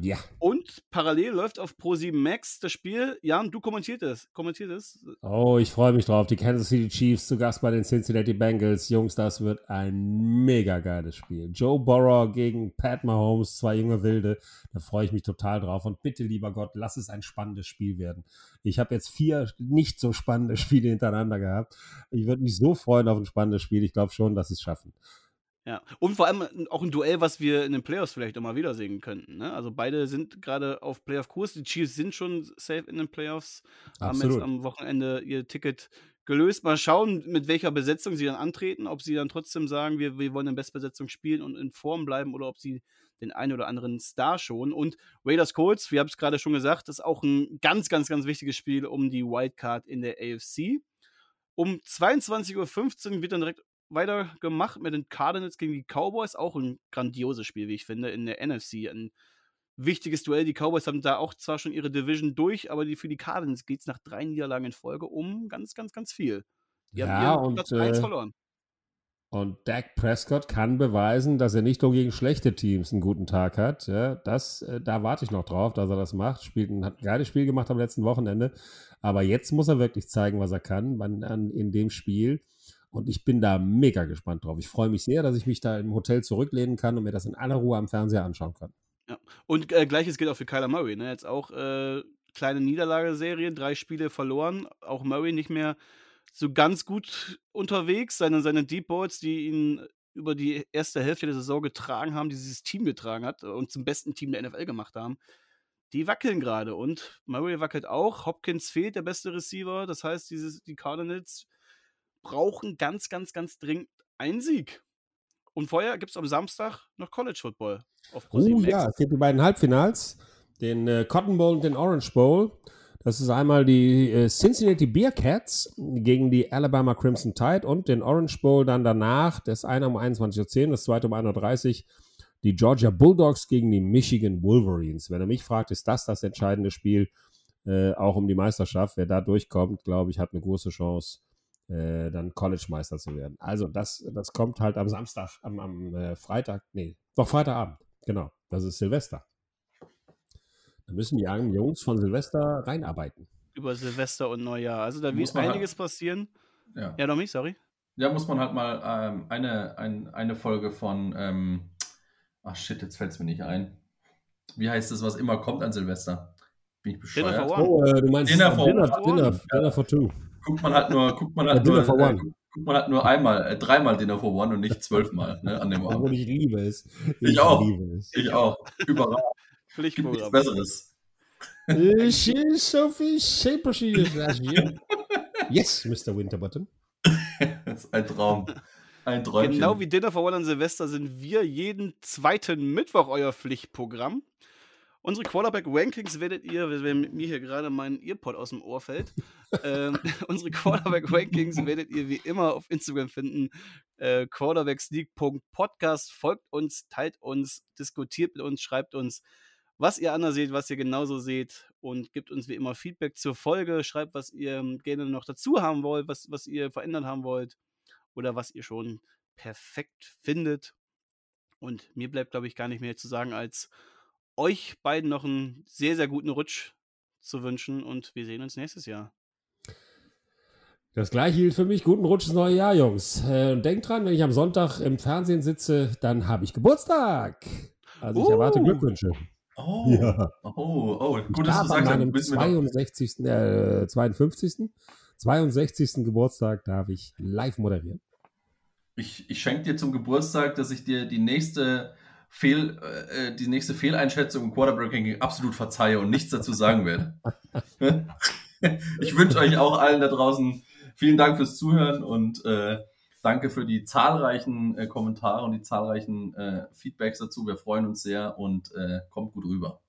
Ja. Und parallel läuft auf Pro7 Max das Spiel. Jan, du kommentierst es. Kommentiert es. Oh, ich freue mich drauf. Die Kansas City Chiefs zu Gast bei den Cincinnati Bengals. Jungs, das wird ein mega geiles Spiel. Joe Burrow gegen Pat Mahomes, zwei junge Wilde. Da freue ich mich total drauf. Und bitte, lieber Gott, lass es ein spannendes Spiel werden. Ich habe jetzt vier nicht so spannende Spiele hintereinander gehabt. Ich würde mich so freuen auf ein spannendes Spiel. Ich glaube schon, dass sie es schaffen. Ja, und vor allem äh, auch ein Duell, was wir in den Playoffs vielleicht auch mal wiedersehen könnten. Ne? Also beide sind gerade auf Playoff-Kurs. Die Chiefs sind schon safe in den Playoffs, haben Absolut. jetzt am Wochenende ihr Ticket gelöst. Mal schauen, mit welcher Besetzung sie dann antreten, ob sie dann trotzdem sagen, wir, wir wollen in Bestbesetzung spielen und in Form bleiben oder ob sie den einen oder anderen Star schon. Und Raiders Colts, wir haben es gerade schon gesagt, ist auch ein ganz, ganz, ganz wichtiges Spiel um die Wildcard in der AFC. Um 22.15 Uhr wird dann direkt weitergemacht mit den Cardinals gegen die Cowboys. Auch ein grandioses Spiel, wie ich finde, in der NFC. Ein wichtiges Duell. Die Cowboys haben da auch zwar schon ihre Division durch, aber die, für die Cardinals geht es nach drei Niederlagen in Folge um ganz, ganz, ganz viel. Die Ja, haben ihren und, Platz 1 äh, verloren. Und Dak Prescott kann beweisen, dass er nicht nur gegen schlechte Teams einen guten Tag hat. Ja, das, äh, da warte ich noch drauf, dass er das macht. Spielt ein, hat ein geiles Spiel gemacht am letzten Wochenende. Aber jetzt muss er wirklich zeigen, was er kann man, an, in dem Spiel. Und ich bin da mega gespannt drauf. Ich freue mich sehr, dass ich mich da im Hotel zurücklehnen kann und mir das in aller Ruhe am Fernseher anschauen kann. Ja. Und äh, gleiches gilt auch für Kyler Murray. Ne? Jetzt auch äh, kleine Niederlageserie, drei Spiele verloren. Auch Murray nicht mehr so ganz gut unterwegs. Seine, seine Deep Balls, die ihn über die erste Hälfte der Saison getragen haben, die dieses Team getragen hat und zum besten Team der NFL gemacht haben, die wackeln gerade. Und Murray wackelt auch. Hopkins fehlt, der beste Receiver. Das heißt, dieses, die Cardinals brauchen ganz, ganz, ganz dringend einen Sieg. Und vorher gibt es am Samstag noch College Football auf Oh ProSieben ja, es gibt die beiden Halbfinals, den äh, Cotton Bowl und den Orange Bowl. Das ist einmal die äh, Cincinnati Bearcats gegen die Alabama Crimson Tide und den Orange Bowl dann danach, das eine um 21.10 Uhr, das zweite um 1.30 Uhr, die Georgia Bulldogs gegen die Michigan Wolverines. Wenn er mich fragt, ist das das entscheidende Spiel, äh, auch um die Meisterschaft. Wer da durchkommt, glaube ich, hat eine große Chance, äh, dann College-Meister zu werden. Also das, das kommt halt am Samstag, am, am äh, Freitag, nee, doch Freitagabend, genau. Das ist Silvester. Da müssen die armen Jungs von Silvester reinarbeiten. über Silvester und Neujahr. Also da Muss halt- einiges passieren. Ja. Ja, Domi, sorry. Ja, muss man halt mal ähm, eine, ein, eine Folge von. Ähm, ach shit, jetzt fällt es mir nicht ein. Wie heißt das, was immer kommt an Silvester? Bin ich Dinner bescheuert? for One. Oh, äh, du meinst Dinner for Dinner, one. Dinner, Ja. Dinner for two. Guckt man halt nur, guckt man halt nur, for äh, one. guckt man halt nur einmal, äh, dreimal Dinner for One und nicht zwölfmal ne, an dem Abend. ich liebe es. Ich auch. liebe es. Ich auch. Überall. Gibt nichts Pflichtprogramm. Besseres. She is Sophie Shaper, she is last year. Yes, Mr. Winterbottom. Das ist ein Traum. Ein Träumchen. Genau wie Dinner for One an Silvester sind wir jeden zweiten Mittwoch euer Pflichtprogramm. Unsere Quarterback-Rankings werdet ihr, wenn mir hier gerade mein Earpod aus dem Ohr fällt, ähm, unsere Quarterback-Rankings werdet ihr wie immer auf Instagram finden. Äh, quarterbacksneak.podcast. Folgt uns, teilt uns, diskutiert mit uns, schreibt uns, was ihr anders seht, was ihr genauso seht und gebt uns wie immer Feedback zur Folge. Schreibt, was ihr ähm, gerne noch dazu haben wollt, was, was ihr verändert haben wollt oder was ihr schon perfekt findet. Und mir bleibt, glaube ich, gar nicht mehr zu sagen, als euch beiden noch einen sehr, sehr guten Rutsch zu wünschen und wir sehen uns nächstes Jahr. Das gleiche gilt für mich. Guten Rutsch ins neue Jahr, Jungs. Äh, und denkt dran, wenn ich am Sonntag im Fernsehen sitze, dann habe ich Geburtstag. Also ich erwarte Uh. Glückwünsche. Oh, Ja. oh, oh, gut, dass du an sagst, dann meinem wissen wir doch. 62. Äh, 52. 62. Geburtstag darf ich live moderieren. Ich, ich schenke dir zum Geburtstag, dass ich dir die nächste Fehl, äh, die nächste Fehleinschätzung im Quarterbacking absolut verzeihe und nichts dazu sagen werde. ich wünsche euch auch allen da draußen vielen Dank fürs Zuhören und äh, danke für die zahlreichen äh, Kommentare und die zahlreichen äh, Feedbacks dazu. Wir freuen uns sehr und äh, kommt gut rüber.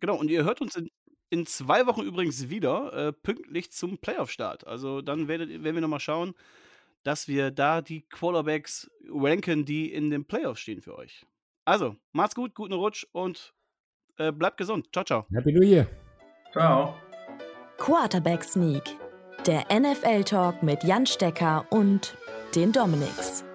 Genau, und ihr hört uns in, in zwei Wochen übrigens wieder, äh, pünktlich zum Playoff-Start. Also dann werdet, werden wir nochmal schauen, dass wir da die Quarterbacks ranken, die in den Playoffs stehen für euch. Also, macht's gut, guten Rutsch und äh, bleibt gesund. Ciao, ciao. Happy New Year. Ciao. Quarterback Sneak, der NFL-Talk mit Jan Stecker und den Dominics.